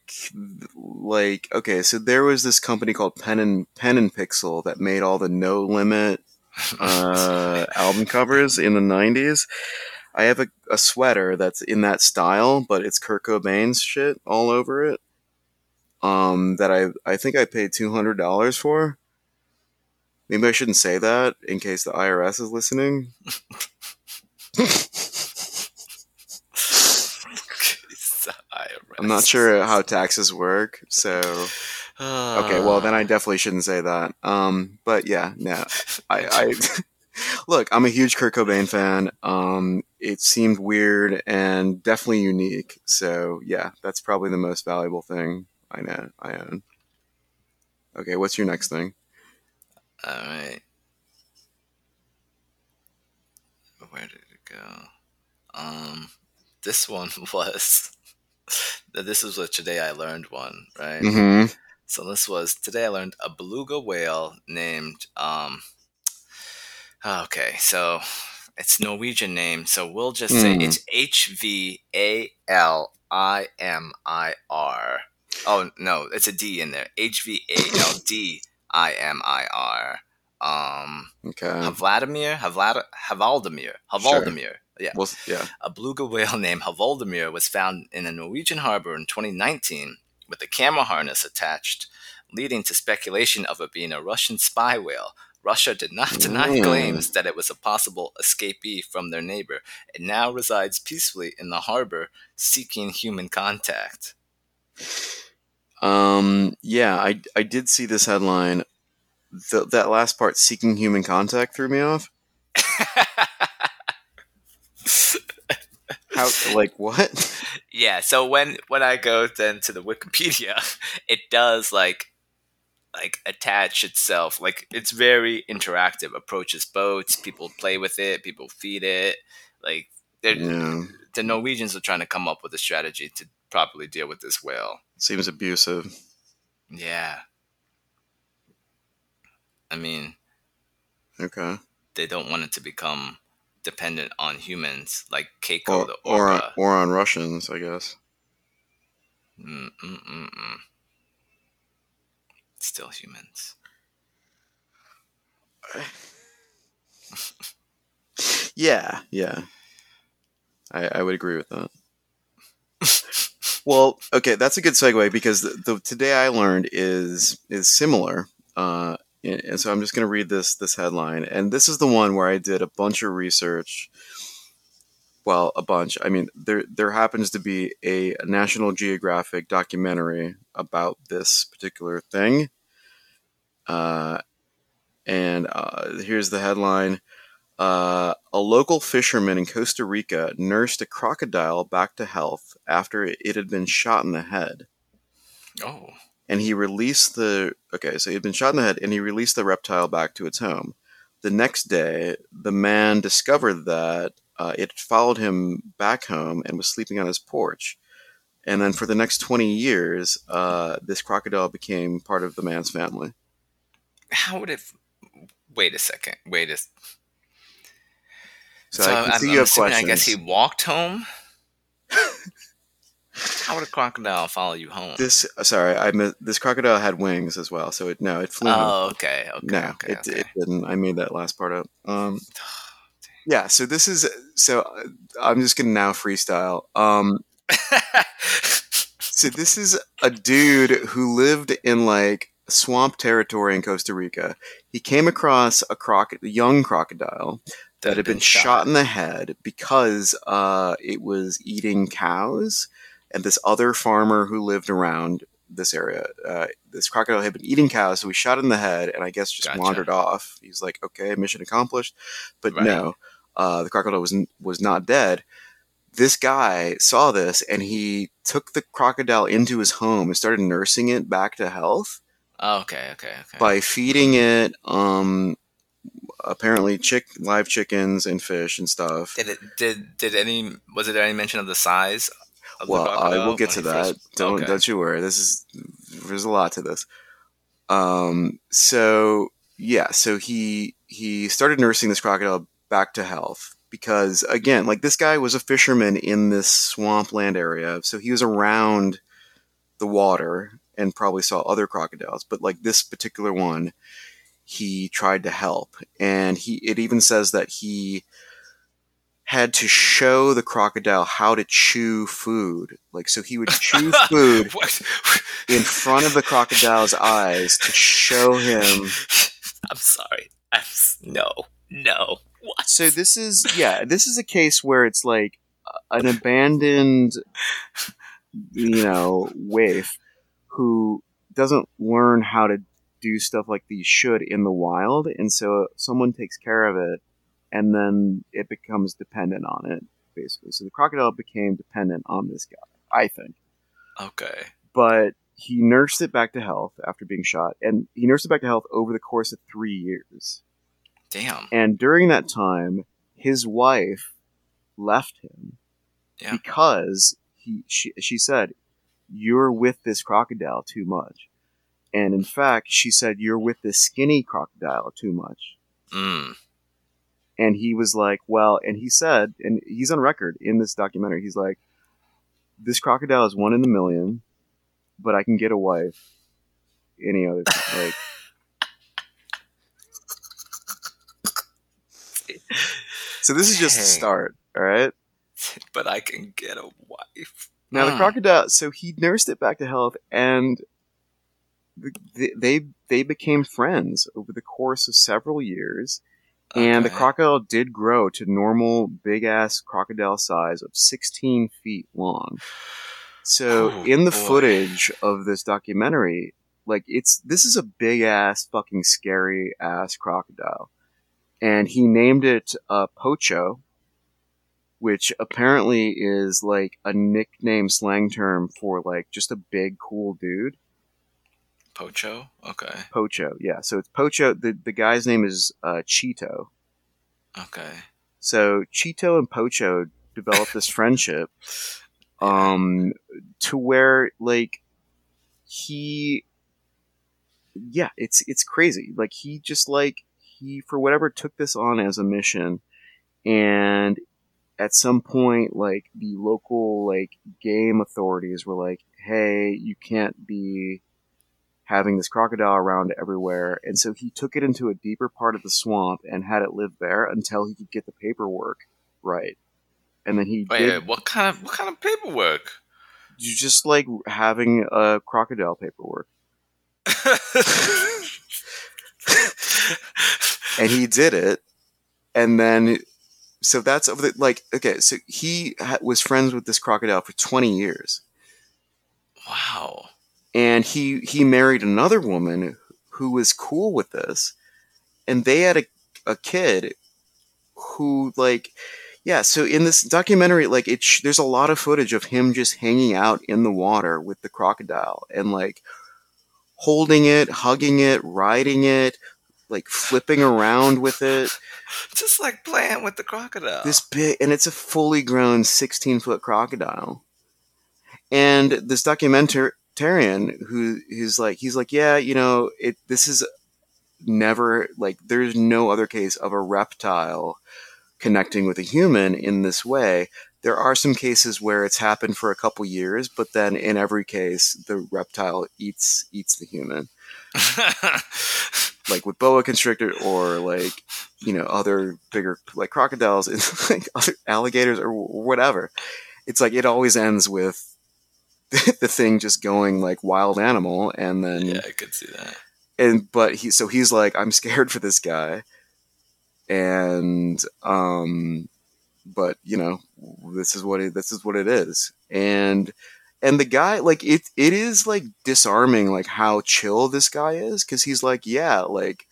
like okay. So there was this company called Pen and Pen and Pixel that made all the No Limit [laughs] uh, album covers in the '90s. I have a, a sweater that's in that style, but it's Kurt Cobain's shit all over it. Um, that I I think I paid two hundred dollars for. Maybe I shouldn't say that in case the IRS is listening. [laughs] It's the IRS. I'm not sure how taxes work, so [sighs] okay. Well, then I definitely shouldn't say that. Um, but yeah, no, I, I [laughs] look. I'm a huge Kurt Cobain fan. Um, it seemed weird and definitely unique. So yeah, that's probably the most valuable thing I know I own. Okay, what's your next thing? All right. Where did it go? Um, this one [laughs] was This is what today I learned one, right? Mm-hmm. So this was today I learned a beluga whale named um okay, so it's Norwegian name, so we'll just say Hmm. it's H V A L I M I R. Oh no, it's a D in there. H V A L D I M I R. Um Okay. Havladimir, Havlad Havaldimir, Havaldimir. Yeah. Well, yeah. A beluga whale [laughs] named Havaldimir was found in a Norwegian harbor in 2019 with a camera harness attached, leading to speculation of it being a Russian spy whale. Russia did not deny Mm. claims that it was a possible escapee from their neighbor. It now resides peacefully in the harbor, seeking human contact. Um, yeah, I, I did see this headline. Th that last part, seeking human contact, threw me off. How, like, what? yeah so when when i go then to the wikipedia [laughs] it does like like attach itself like it's very interactive approaches boats people play with it people feed it like Yeah, the norwegians are trying to come up with a strategy to properly deal with this whale seems abusive. yeah i mean Okay. they don't want it to become dependent on humans like keiko Or, the or, on, or on Russians, I guess. Mm, mm, mm, mm. still humans [laughs] Yeah, yeah. I, I would agree with that. [laughs] well, okay, that's a good segue because the, the today I learned is is similar. Uh, and so I'm just going to read this this headline, and this is the one where I did a bunch of research. Well, a bunch. I mean, there there happens to be a, a National Geographic documentary about this particular thing. Uh, and uh, here's the headline. Uh, a local fisherman in Costa Rica nursed a crocodile back to health after it had been shot in the head. oh And he released the. Okay, so he had been shot in the head and he released the reptile back to its home. The next day, the man discovered that uh, it followed him back home and was sleeping on his porch. And then for the next 20 years, uh, this crocodile became part of the man's family. how would it wait a second wait a So, so, I I'm, see I'm you have assuming, questions. i guess he walked home [laughs] how would a crocodile follow you home This sorry, I mi- this crocodile had wings as well, so it no, it flew. home. oh okay okay no, okay, it, okay. it didn't. I made that last part up. Um, [sighs] yeah, so this is so uh, I'm just gonna now freestyle. Um, [laughs] so this is a dude who lived in like swamp territory in Costa Rica. He came across a croc, a young crocodile that had been shot in the head because uh, it was eating cows, and this other farmer who lived around this area, uh, this crocodile had been eating cows, so we shot in the head, and I guess just Gotcha. wandered off. He's like, "Okay, mission accomplished," but Right. no, uh, the crocodile was was not dead. This guy saw this, and he took the crocodile into his home and started nursing it back to health Oh, okay okay okay by feeding it um apparently chick live chickens and fish and stuff did it did did any was it any mention of the size well i will get to that. First- don't okay. don't you worry. This is there's a lot to this. Um so yeah so he he started nursing this crocodile back to health because again like this guy was a fisherman in this swampland area so he was around the water and probably saw other crocodiles but like this particular one he tried to help. And he it even says that he had to show the crocodile how to chew food like so he would [laughs] chew food [laughs] in front of the crocodile's eyes to show him [laughs] I'm sorry. I'm no, no. What? so this is yeah this is a case where it's like uh, an abandoned you know waif who doesn't learn how to do stuff like these should in the wild and so someone takes care of it and then it becomes dependent on it basically so the crocodile became dependent on this guy i think Okay. but he nursed it back to health after being shot and he nursed it back to health over the course of three years Damn. and during that time, his wife left him Yeah. because he he she, she said you're with this crocodile too much and in fact she said you're with this skinny crocodile too much Mm. And he was like well and he said and he's on record in this documentary he's like this crocodile is one in a million but i can get a wife any other like [laughs] so this is just the start all right But I can get a wife. Now the crocodile, so he nursed it back to health, and they they became friends over the course of several years. And the crocodile did grow to normal big ass crocodile size of 16 feet long. So Oh, in the boy. footage of this documentary, like it's this is a big ass fucking scary ass crocodile, and he named it uh, Pocho, which apparently is like a nickname slang term for like just a big cool dude. Pocho? Okay. Pocho, yeah. So it's Pocho. The the guy's name is uh, Chito. Okay. So Chito and Pocho developed this [laughs] friendship, um, to where like he, yeah, it's it's crazy. Like he just like he for whatever took this on as a mission, and at some point, like the local like game authorities were like, "Hey, you can't be." Having this crocodile around everywhere, and so he took it into a deeper part of the swamp and had it live there until he could get the paperwork right. And then he Wait, did what kind of what kind of paperwork? you just like having a crocodile paperwork, [laughs] and he did it, and then so that's over the like okay, so he ha- was friends with this crocodile for twenty years, wow. And he he married another woman who was cool with this. And they had a, a kid who like yeah so in this documentary like it sh- there's a lot of footage of him just hanging out in the water with the crocodile and like holding it hugging it riding it like flipping around with it. [laughs] Just like playing with the crocodile. this big and it's a fully grown 16 foot crocodile. And this who who's like he's like yeah you know it this is never like there's no other case of a reptile connecting with a human in this way. There are some cases where it's happened for a couple years but then in every case the reptile eats eats the human. [laughs] Like with boa constrictor or like you know other bigger like crocodiles and [laughs] like other alligators or whatever. It's like it always ends with [laughs] the thing just going like wild animal and then yeah, I could see that. and but he so he's like i'm scared for this guy and um but you know this is what it this is what it is and and the guy like it it is like disarming like how chill this guy is because he's like yeah like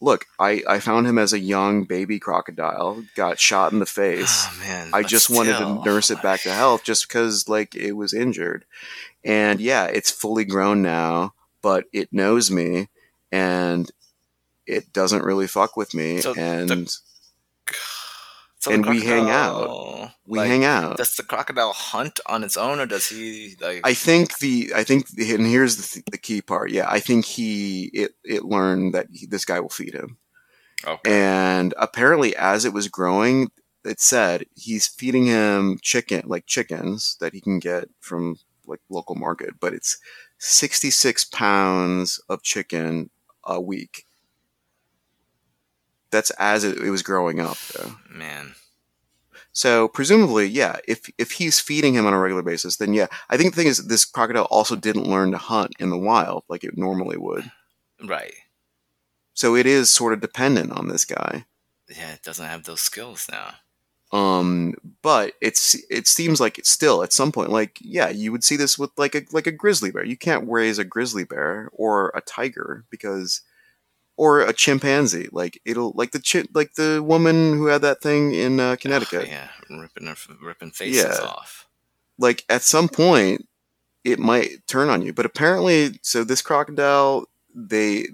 look i i found him as a young baby crocodile got shot in the face Oh man. I just wanted still, to nurse it back to health just because like it was injured. And yeah, it's fully grown now, but it knows me and it doesn't really fuck with me. So the and So and we hang out. we like, hang out. Does the crocodile hunt on its own, or does he like? I think the I think and here's the, th- the key part. Yeah, I think he it it learned that he, this guy will feed him. okay. And apparently, as it was growing, it said he's feeding him chicken, like chickens that he can get from like local market, but it's 66 pounds of chicken a week. That's as it, it was growing up, though. Man. So presumably, yeah, if if he's feeding him on a regular basis, then yeah. I think the thing is, this crocodile also didn't learn to hunt in the wild like it normally would. Right. So it is sort of dependent on this guy. Yeah, it doesn't have those skills now. Um, but it's it seems like it's still at some point, like yeah, you would see this with like a like a grizzly bear. You can't raise a grizzly bear or a tiger because, or a chimpanzee. Like it'll like the chi- like the woman who had that thing in uh, Connecticut. Ugh, yeah, ripping her, ripping faces Yeah. off. Like at some point, it might turn on you. But apparently, so this crocodile, they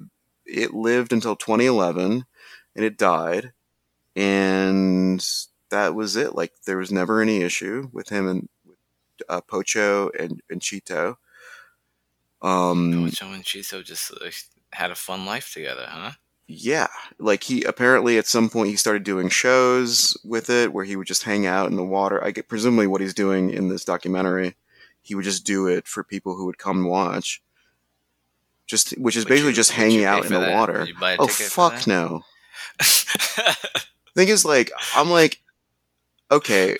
it lived until 2011, and it died, and that was it. Like there was never any issue with him and uh, Pocho and, and Chito. Um, Pocho and Chito just uh, had a fun life together, huh? yeah, like he apparently at some point he started doing shows with it where he would just hang out in the water. I get presumably what he's doing in this documentary. He would just do it for people who would come and watch. Just which is Would basically you- just hanging out in the that? water. Would you buy a Oh fuck no. [laughs] thing is like i'm like okay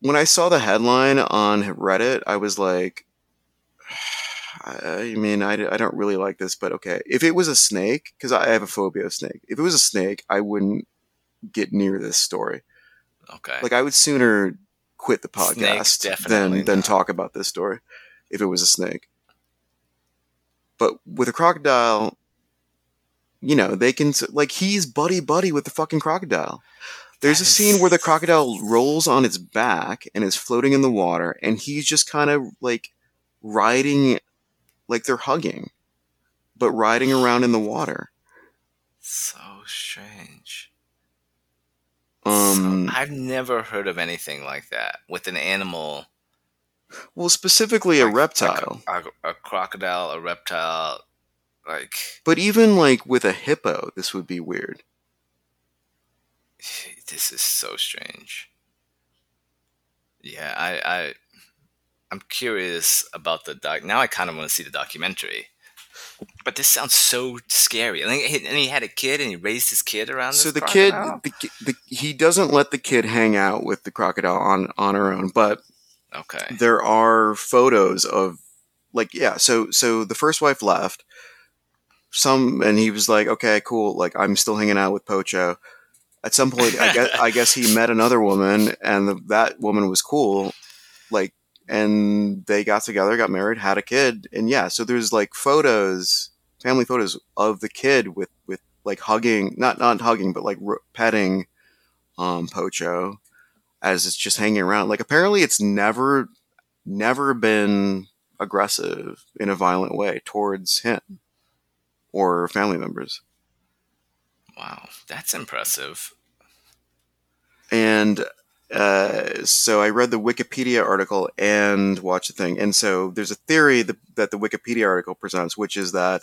when i saw the headline on reddit i was like i mean i, I don't really like this but okay. If it was a snake because i have a phobia of snake. If it was a snake i wouldn't get near this story. Okay. like i would sooner quit the podcast than than talk about this story if it was a snake. But with a crocodile you know they can like he's buddy buddy with the fucking crocodile. There's a scene where the crocodile rolls on its back and is floating in the water and he's just kind of like riding like they're hugging but riding around in the water so strange. um So- I've never heard of anything like that with an animal. well specifically a reptile like a, a crocodile, a reptile, like but even like with a hippo this would be weird [sighs] this is so strange. Yeah, I, I I'm curious about the doc. Now I kind of want to see the documentary. But this sounds so scary. And he, and he had a kid, and he raised his kid around. so the kid the, the, he doesn't let the kid hang out with the crocodile on on her own but Okay. there are photos of like yeah so so the first wife left some and he was like okay cool like i'm still hanging out with pocho at some point i guess i guess he met another woman and the, that woman was cool like and they got together got married had a kid and yeah so there's like photos family photos of the kid with with like hugging not not hugging but like petting um pocho as it's just hanging around. Like apparently it's never never been aggressive in a violent way towards him or family members. Wow, that's impressive. And uh, so I read the Wikipedia article and watched the thing. And so there's a theory that, that the Wikipedia article presents, which is that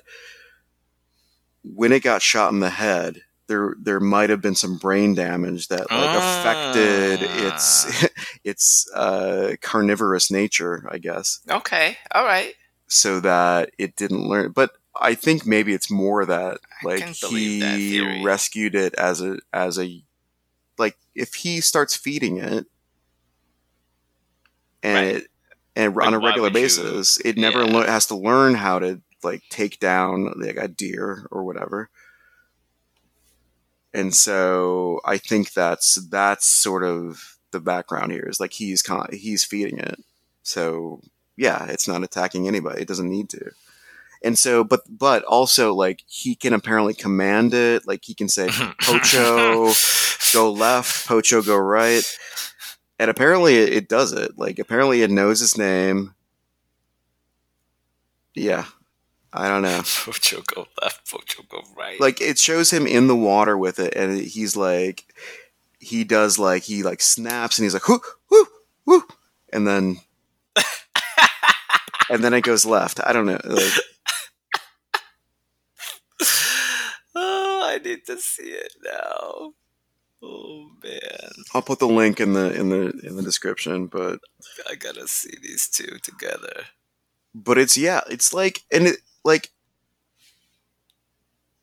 when it got shot in the head, there there might have been some brain damage that like affected its [laughs] its uh, carnivorous nature, I guess. Okay, all right. so that it didn't learn. But I think maybe it's more that like believe that he rescued it as a as a like if he starts feeding it and Right. it and Like, on a regular would you- basis, it never Yeah. has to learn how to like take down like a deer or whatever. And so I think that's that's sort of the background here is like he's con- he's feeding it. So yeah, it's not attacking anybody. It doesn't need to. And so, but but also like he can apparently command it. Like he can say Pocho [laughs] go left, Pocho go right, and apparently it, it does it. Like apparently it knows his name. Yeah, I don't know. [laughs] Pocho go left, Pocho go right. Like it shows him in the water with it, and he's like, he does like he like snaps, and he's like whoo whoo whoo, and then. [laughs] and then it goes left. I don't know. Like, oh, I need to see it now. Oh man, I'll put the link in the in the in the description, but I gotta see these two together. but it's yeah, it's like and it like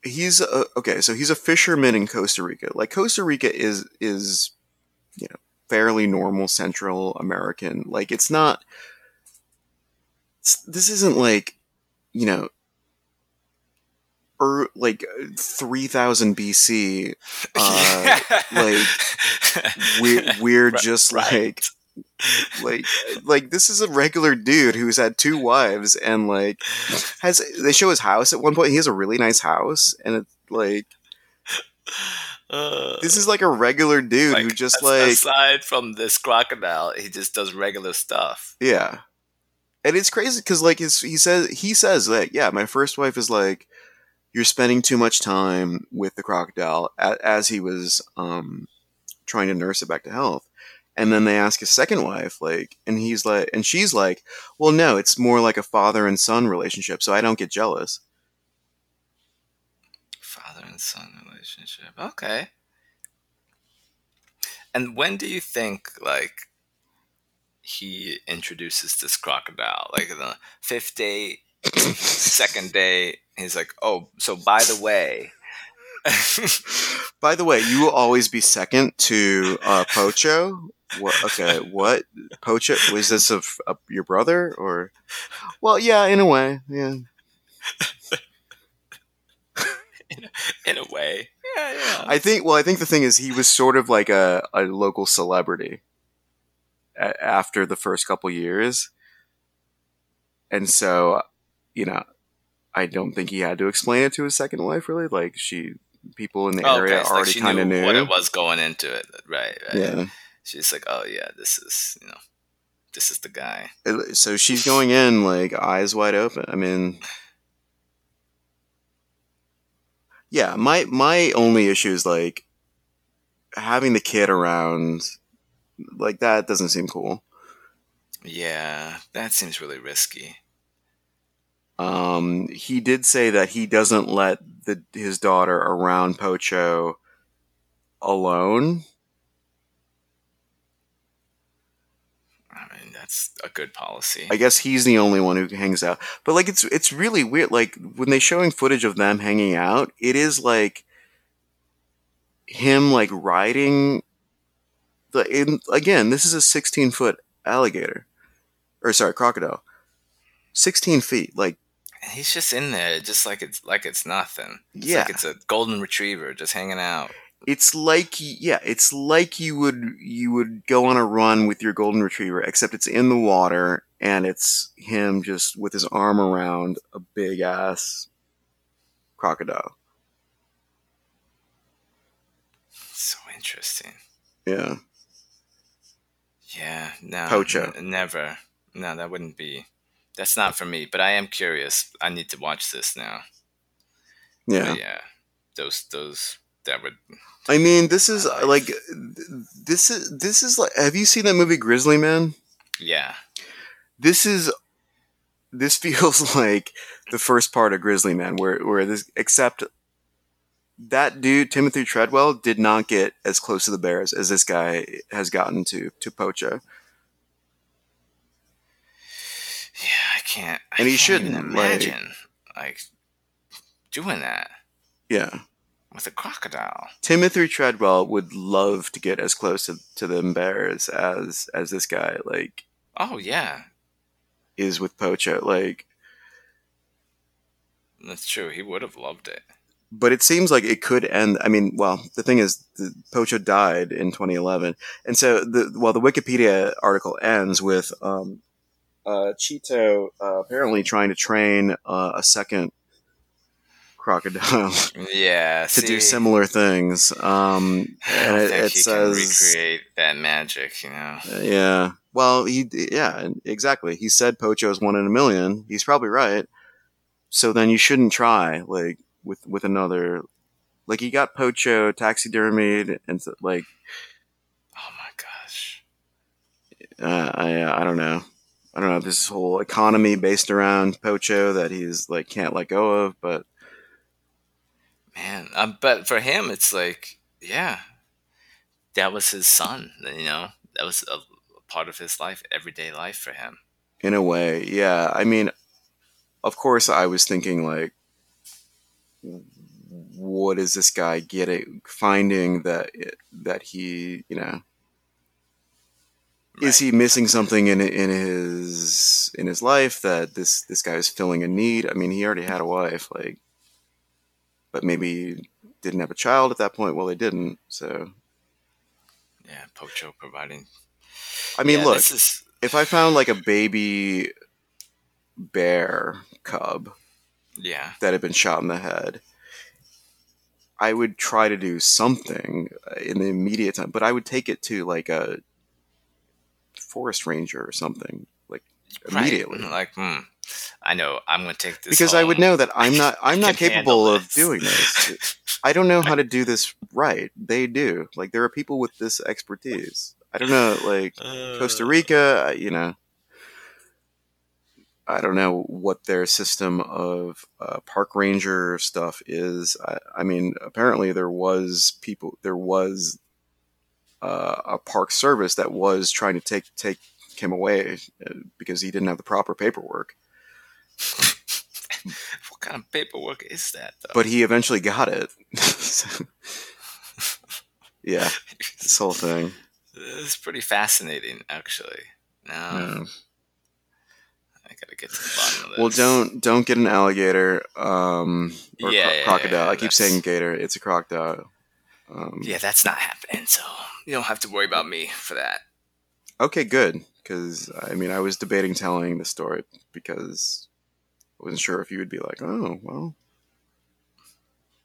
he's a, okay, so he's a fisherman in Costa Rica. Like Costa Rica is is you know fairly normal Central American. Like it's not. It's, this isn't like you know. Or like three thousand BC, [laughs] uh, like we're we're Right, just right. like like like this is a regular dude who's had two wives and like has they show his house at one point he has a really nice house and it's like Uh, this is like a regular dude who just like aside from this crocodile, he just does regular stuff. yeah and it's crazy because like his he says he says like yeah my first wife is like you're spending too much time with the crocodile as he was um trying to nurse it back to health And then they ask his second wife, like, and he's like, and she's like, well, no, it's more like a father and son relationship, so I don't get jealous. Father and son relationship. Okay. And when do you think like he introduces this crocodile? Like the fifth day, [coughs] second day, he's like, "Oh, so by the way." by the way, you will always be second to uh, Pocho. What, okay, what Pocho was this of your brother or? [laughs] Well, yeah, in a way, yeah. in, [laughs] a, in a way, yeah, yeah. I think. Well, I think the thing is, he was sort of like a, a local celebrity a- after the first couple years, and so you know, I don't think he had to explain it to his second wife. Really, like she, people in the Oh, area okay, like, already she kind of knew knew. what it was going into it. Right, right. Yeah. She's like, "Oh yeah, this is you know, this is the guy." So she's going in like eyes wide open. I mean, yeah. My my only issue is like having the kid around. Like that doesn't seem cool. Yeah, that seems really risky. Um, he did say that he doesn't let the his daughter around Pocho alone. I mean, that's a good policy. I guess he's the only one who hangs out. But like it's it's really weird. Like when they showing footage of them hanging out, it is like him like riding the in, again, this is a 16 foot alligator. Or sorry, crocodile. 16 feet. Like And he's just in there, just like it's like it's nothing. It's Yeah. like it's a golden retriever just hanging out. it's like yeah, it's like you would you would go on a run with your golden retriever except it's in the water and it's him just with his arm around a big ass crocodile. So interesting. Yeah. Yeah, no, Pocho. n- never. No, that wouldn't be. That's not for me. But I am curious. I need to watch this now. Yeah. But yeah, those those that would. I mean, this is like this is this is like have you seen that movie Grizzly Man? Yeah, This is this [laughs] feels like the first part of Grizzly Man where where this except that dude Timothy Treadwell did not get as close to the bears as this guy has gotten to to Pocho. Yeah. I can't. I And he can't shouldn't, like- imagine like doing that Yeah. with a crocodile. Timothy Treadwell would love to get as close to, to them bears as as this guy like Oh yeah, is with Pocho. Like that's true. He would have loved it. but it seems like it could end. I mean, well, the thing is, the, Pocho died in 2011, and so the well, the Wikipedia article ends with um, uh, Chito uh, apparently trying to train uh, a second crocodile [laughs] Yeah, to do similar things. Um, and it, it he says, recreate that magic. You know. yeah. Well, he yeah, exactly. He said Pocho's one in a million. He's probably right. So then you shouldn't try like with with another. Like he got Pocho taxidermied and like Oh my gosh. uh, I I don't know. I don't know this whole economy based around Pocho that he's like can't let go of, but Man, um, but for him, it's like, yeah, that was his son. You know, that was a, a part of his life, everyday life for him. in a way, yeah. I mean, of course, I was thinking like, what is this guy getting? Finding that that he, you know, is he missing something in in his in his life that this this guy is filling a need? I mean, he already had a wife, like, but maybe didn't have a child at that point. Well, they didn't. So, Yeah, Pocho providing. I mean, Yeah, look, is if I found like a baby bear cub yeah, that had been shot in the head, I would try to do something in the immediate time, but I would take it to like a forest ranger or something, like right. immediately. Like, hmm, I know I'm going to take this because I would know that I'm not I'm not capable of doing this. [laughs] I don't know how to do this right. They do. Like there are people with this expertise. I don't know, like Costa Rica, uh, you know, I don't know what their system of uh, park ranger stuff is. I, I, mean, apparently there was people, there was uh, a park service that was trying to take take him away uh, because he didn't have the proper paperwork. [laughs] what kind of paperwork is that? Though? But he eventually got it. [laughs] yeah, this whole thing. It's pretty fascinating, actually. Now. I gotta get to the bottom of this. Well, don't don't get an alligator um, or yeah, cro- crocodile. Yeah, I keep saying gator. It's a crocodile. Um, yeah, that's not happening. So you don't have to worry about me for that. Okay, good. Because I mean, I was debating telling the story because I wasn't sure if you would be like, oh, well.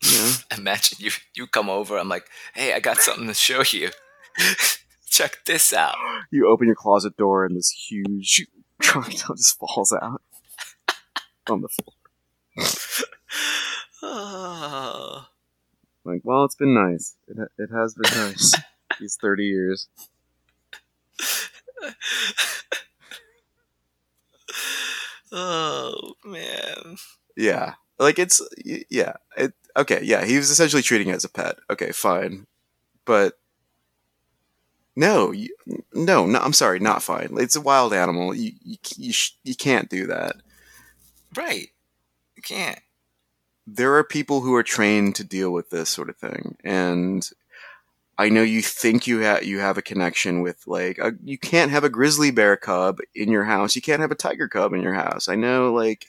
Yeah. [laughs] Imagine you you come over. I'm like, hey, I got something to show you. [laughs] Check this out. You open your closet door and this huge crocodile [laughs] just falls out on the floor. oh. [sighs] Like, well, it's been nice. It, it has been [laughs] nice these 30 years. oh, man. Yeah. Like, it's, yeah. It, okay, yeah. He was essentially treating it as a pet. Okay, fine. But no, you, no, no. I'm sorry, not fine. It's a wild animal. You you you, sh- you can't do that. Right. You can't. There are people who are trained to deal with this sort of thing, and I know you think you have you have a connection with like a, you can't have a grizzly bear cub in your house. You can't have a tiger cub in your house. I know like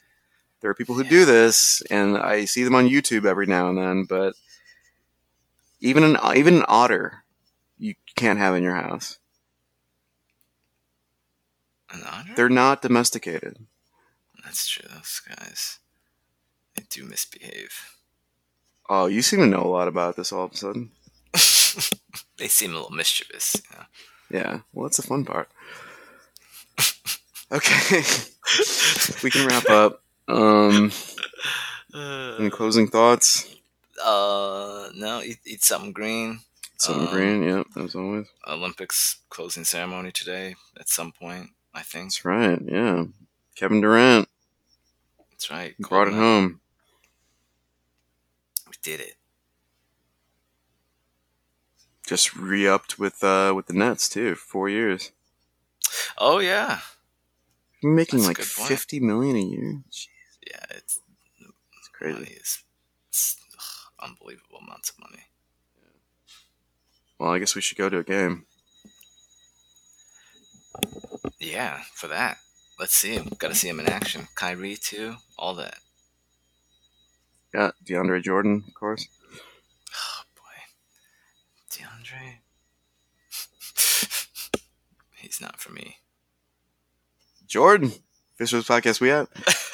there are people who yeah. do this, and I see them on YouTube every now and then. But even an even an otter you can't have in your house. An otter? They're not domesticated. That's true. Those guys, do misbehave. Oh, you seem to know a lot about this all of a sudden. [laughs] they seem a little mischievous. You know? Yeah. Well, that's the fun part. okay, [laughs] we can wrap up. Um, uh, any closing thoughts? Uh, no. Eat, eat something green. Something um, green, yeah, as always. Olympics closing ceremony today at some point, I think. That's right, yeah. Kevin Durant. That's right. Brought it home. Did it. Just re-upped with uh with the Nets too, four years. Oh yeah. Making That's like fifty million a year. Jeez. Yeah, it's it's crazy. It's, it's ugh, unbelievable amounts of money. Well, I guess we should go to a game. Yeah, for that. Let's see him. Got to see him in action. Kyrie too. All that. Yeah, DeAndre Jordan, of course. Oh boy, DeAndre. [laughs] He's not for me. Jordan, this Fishers podcast. We out. [laughs]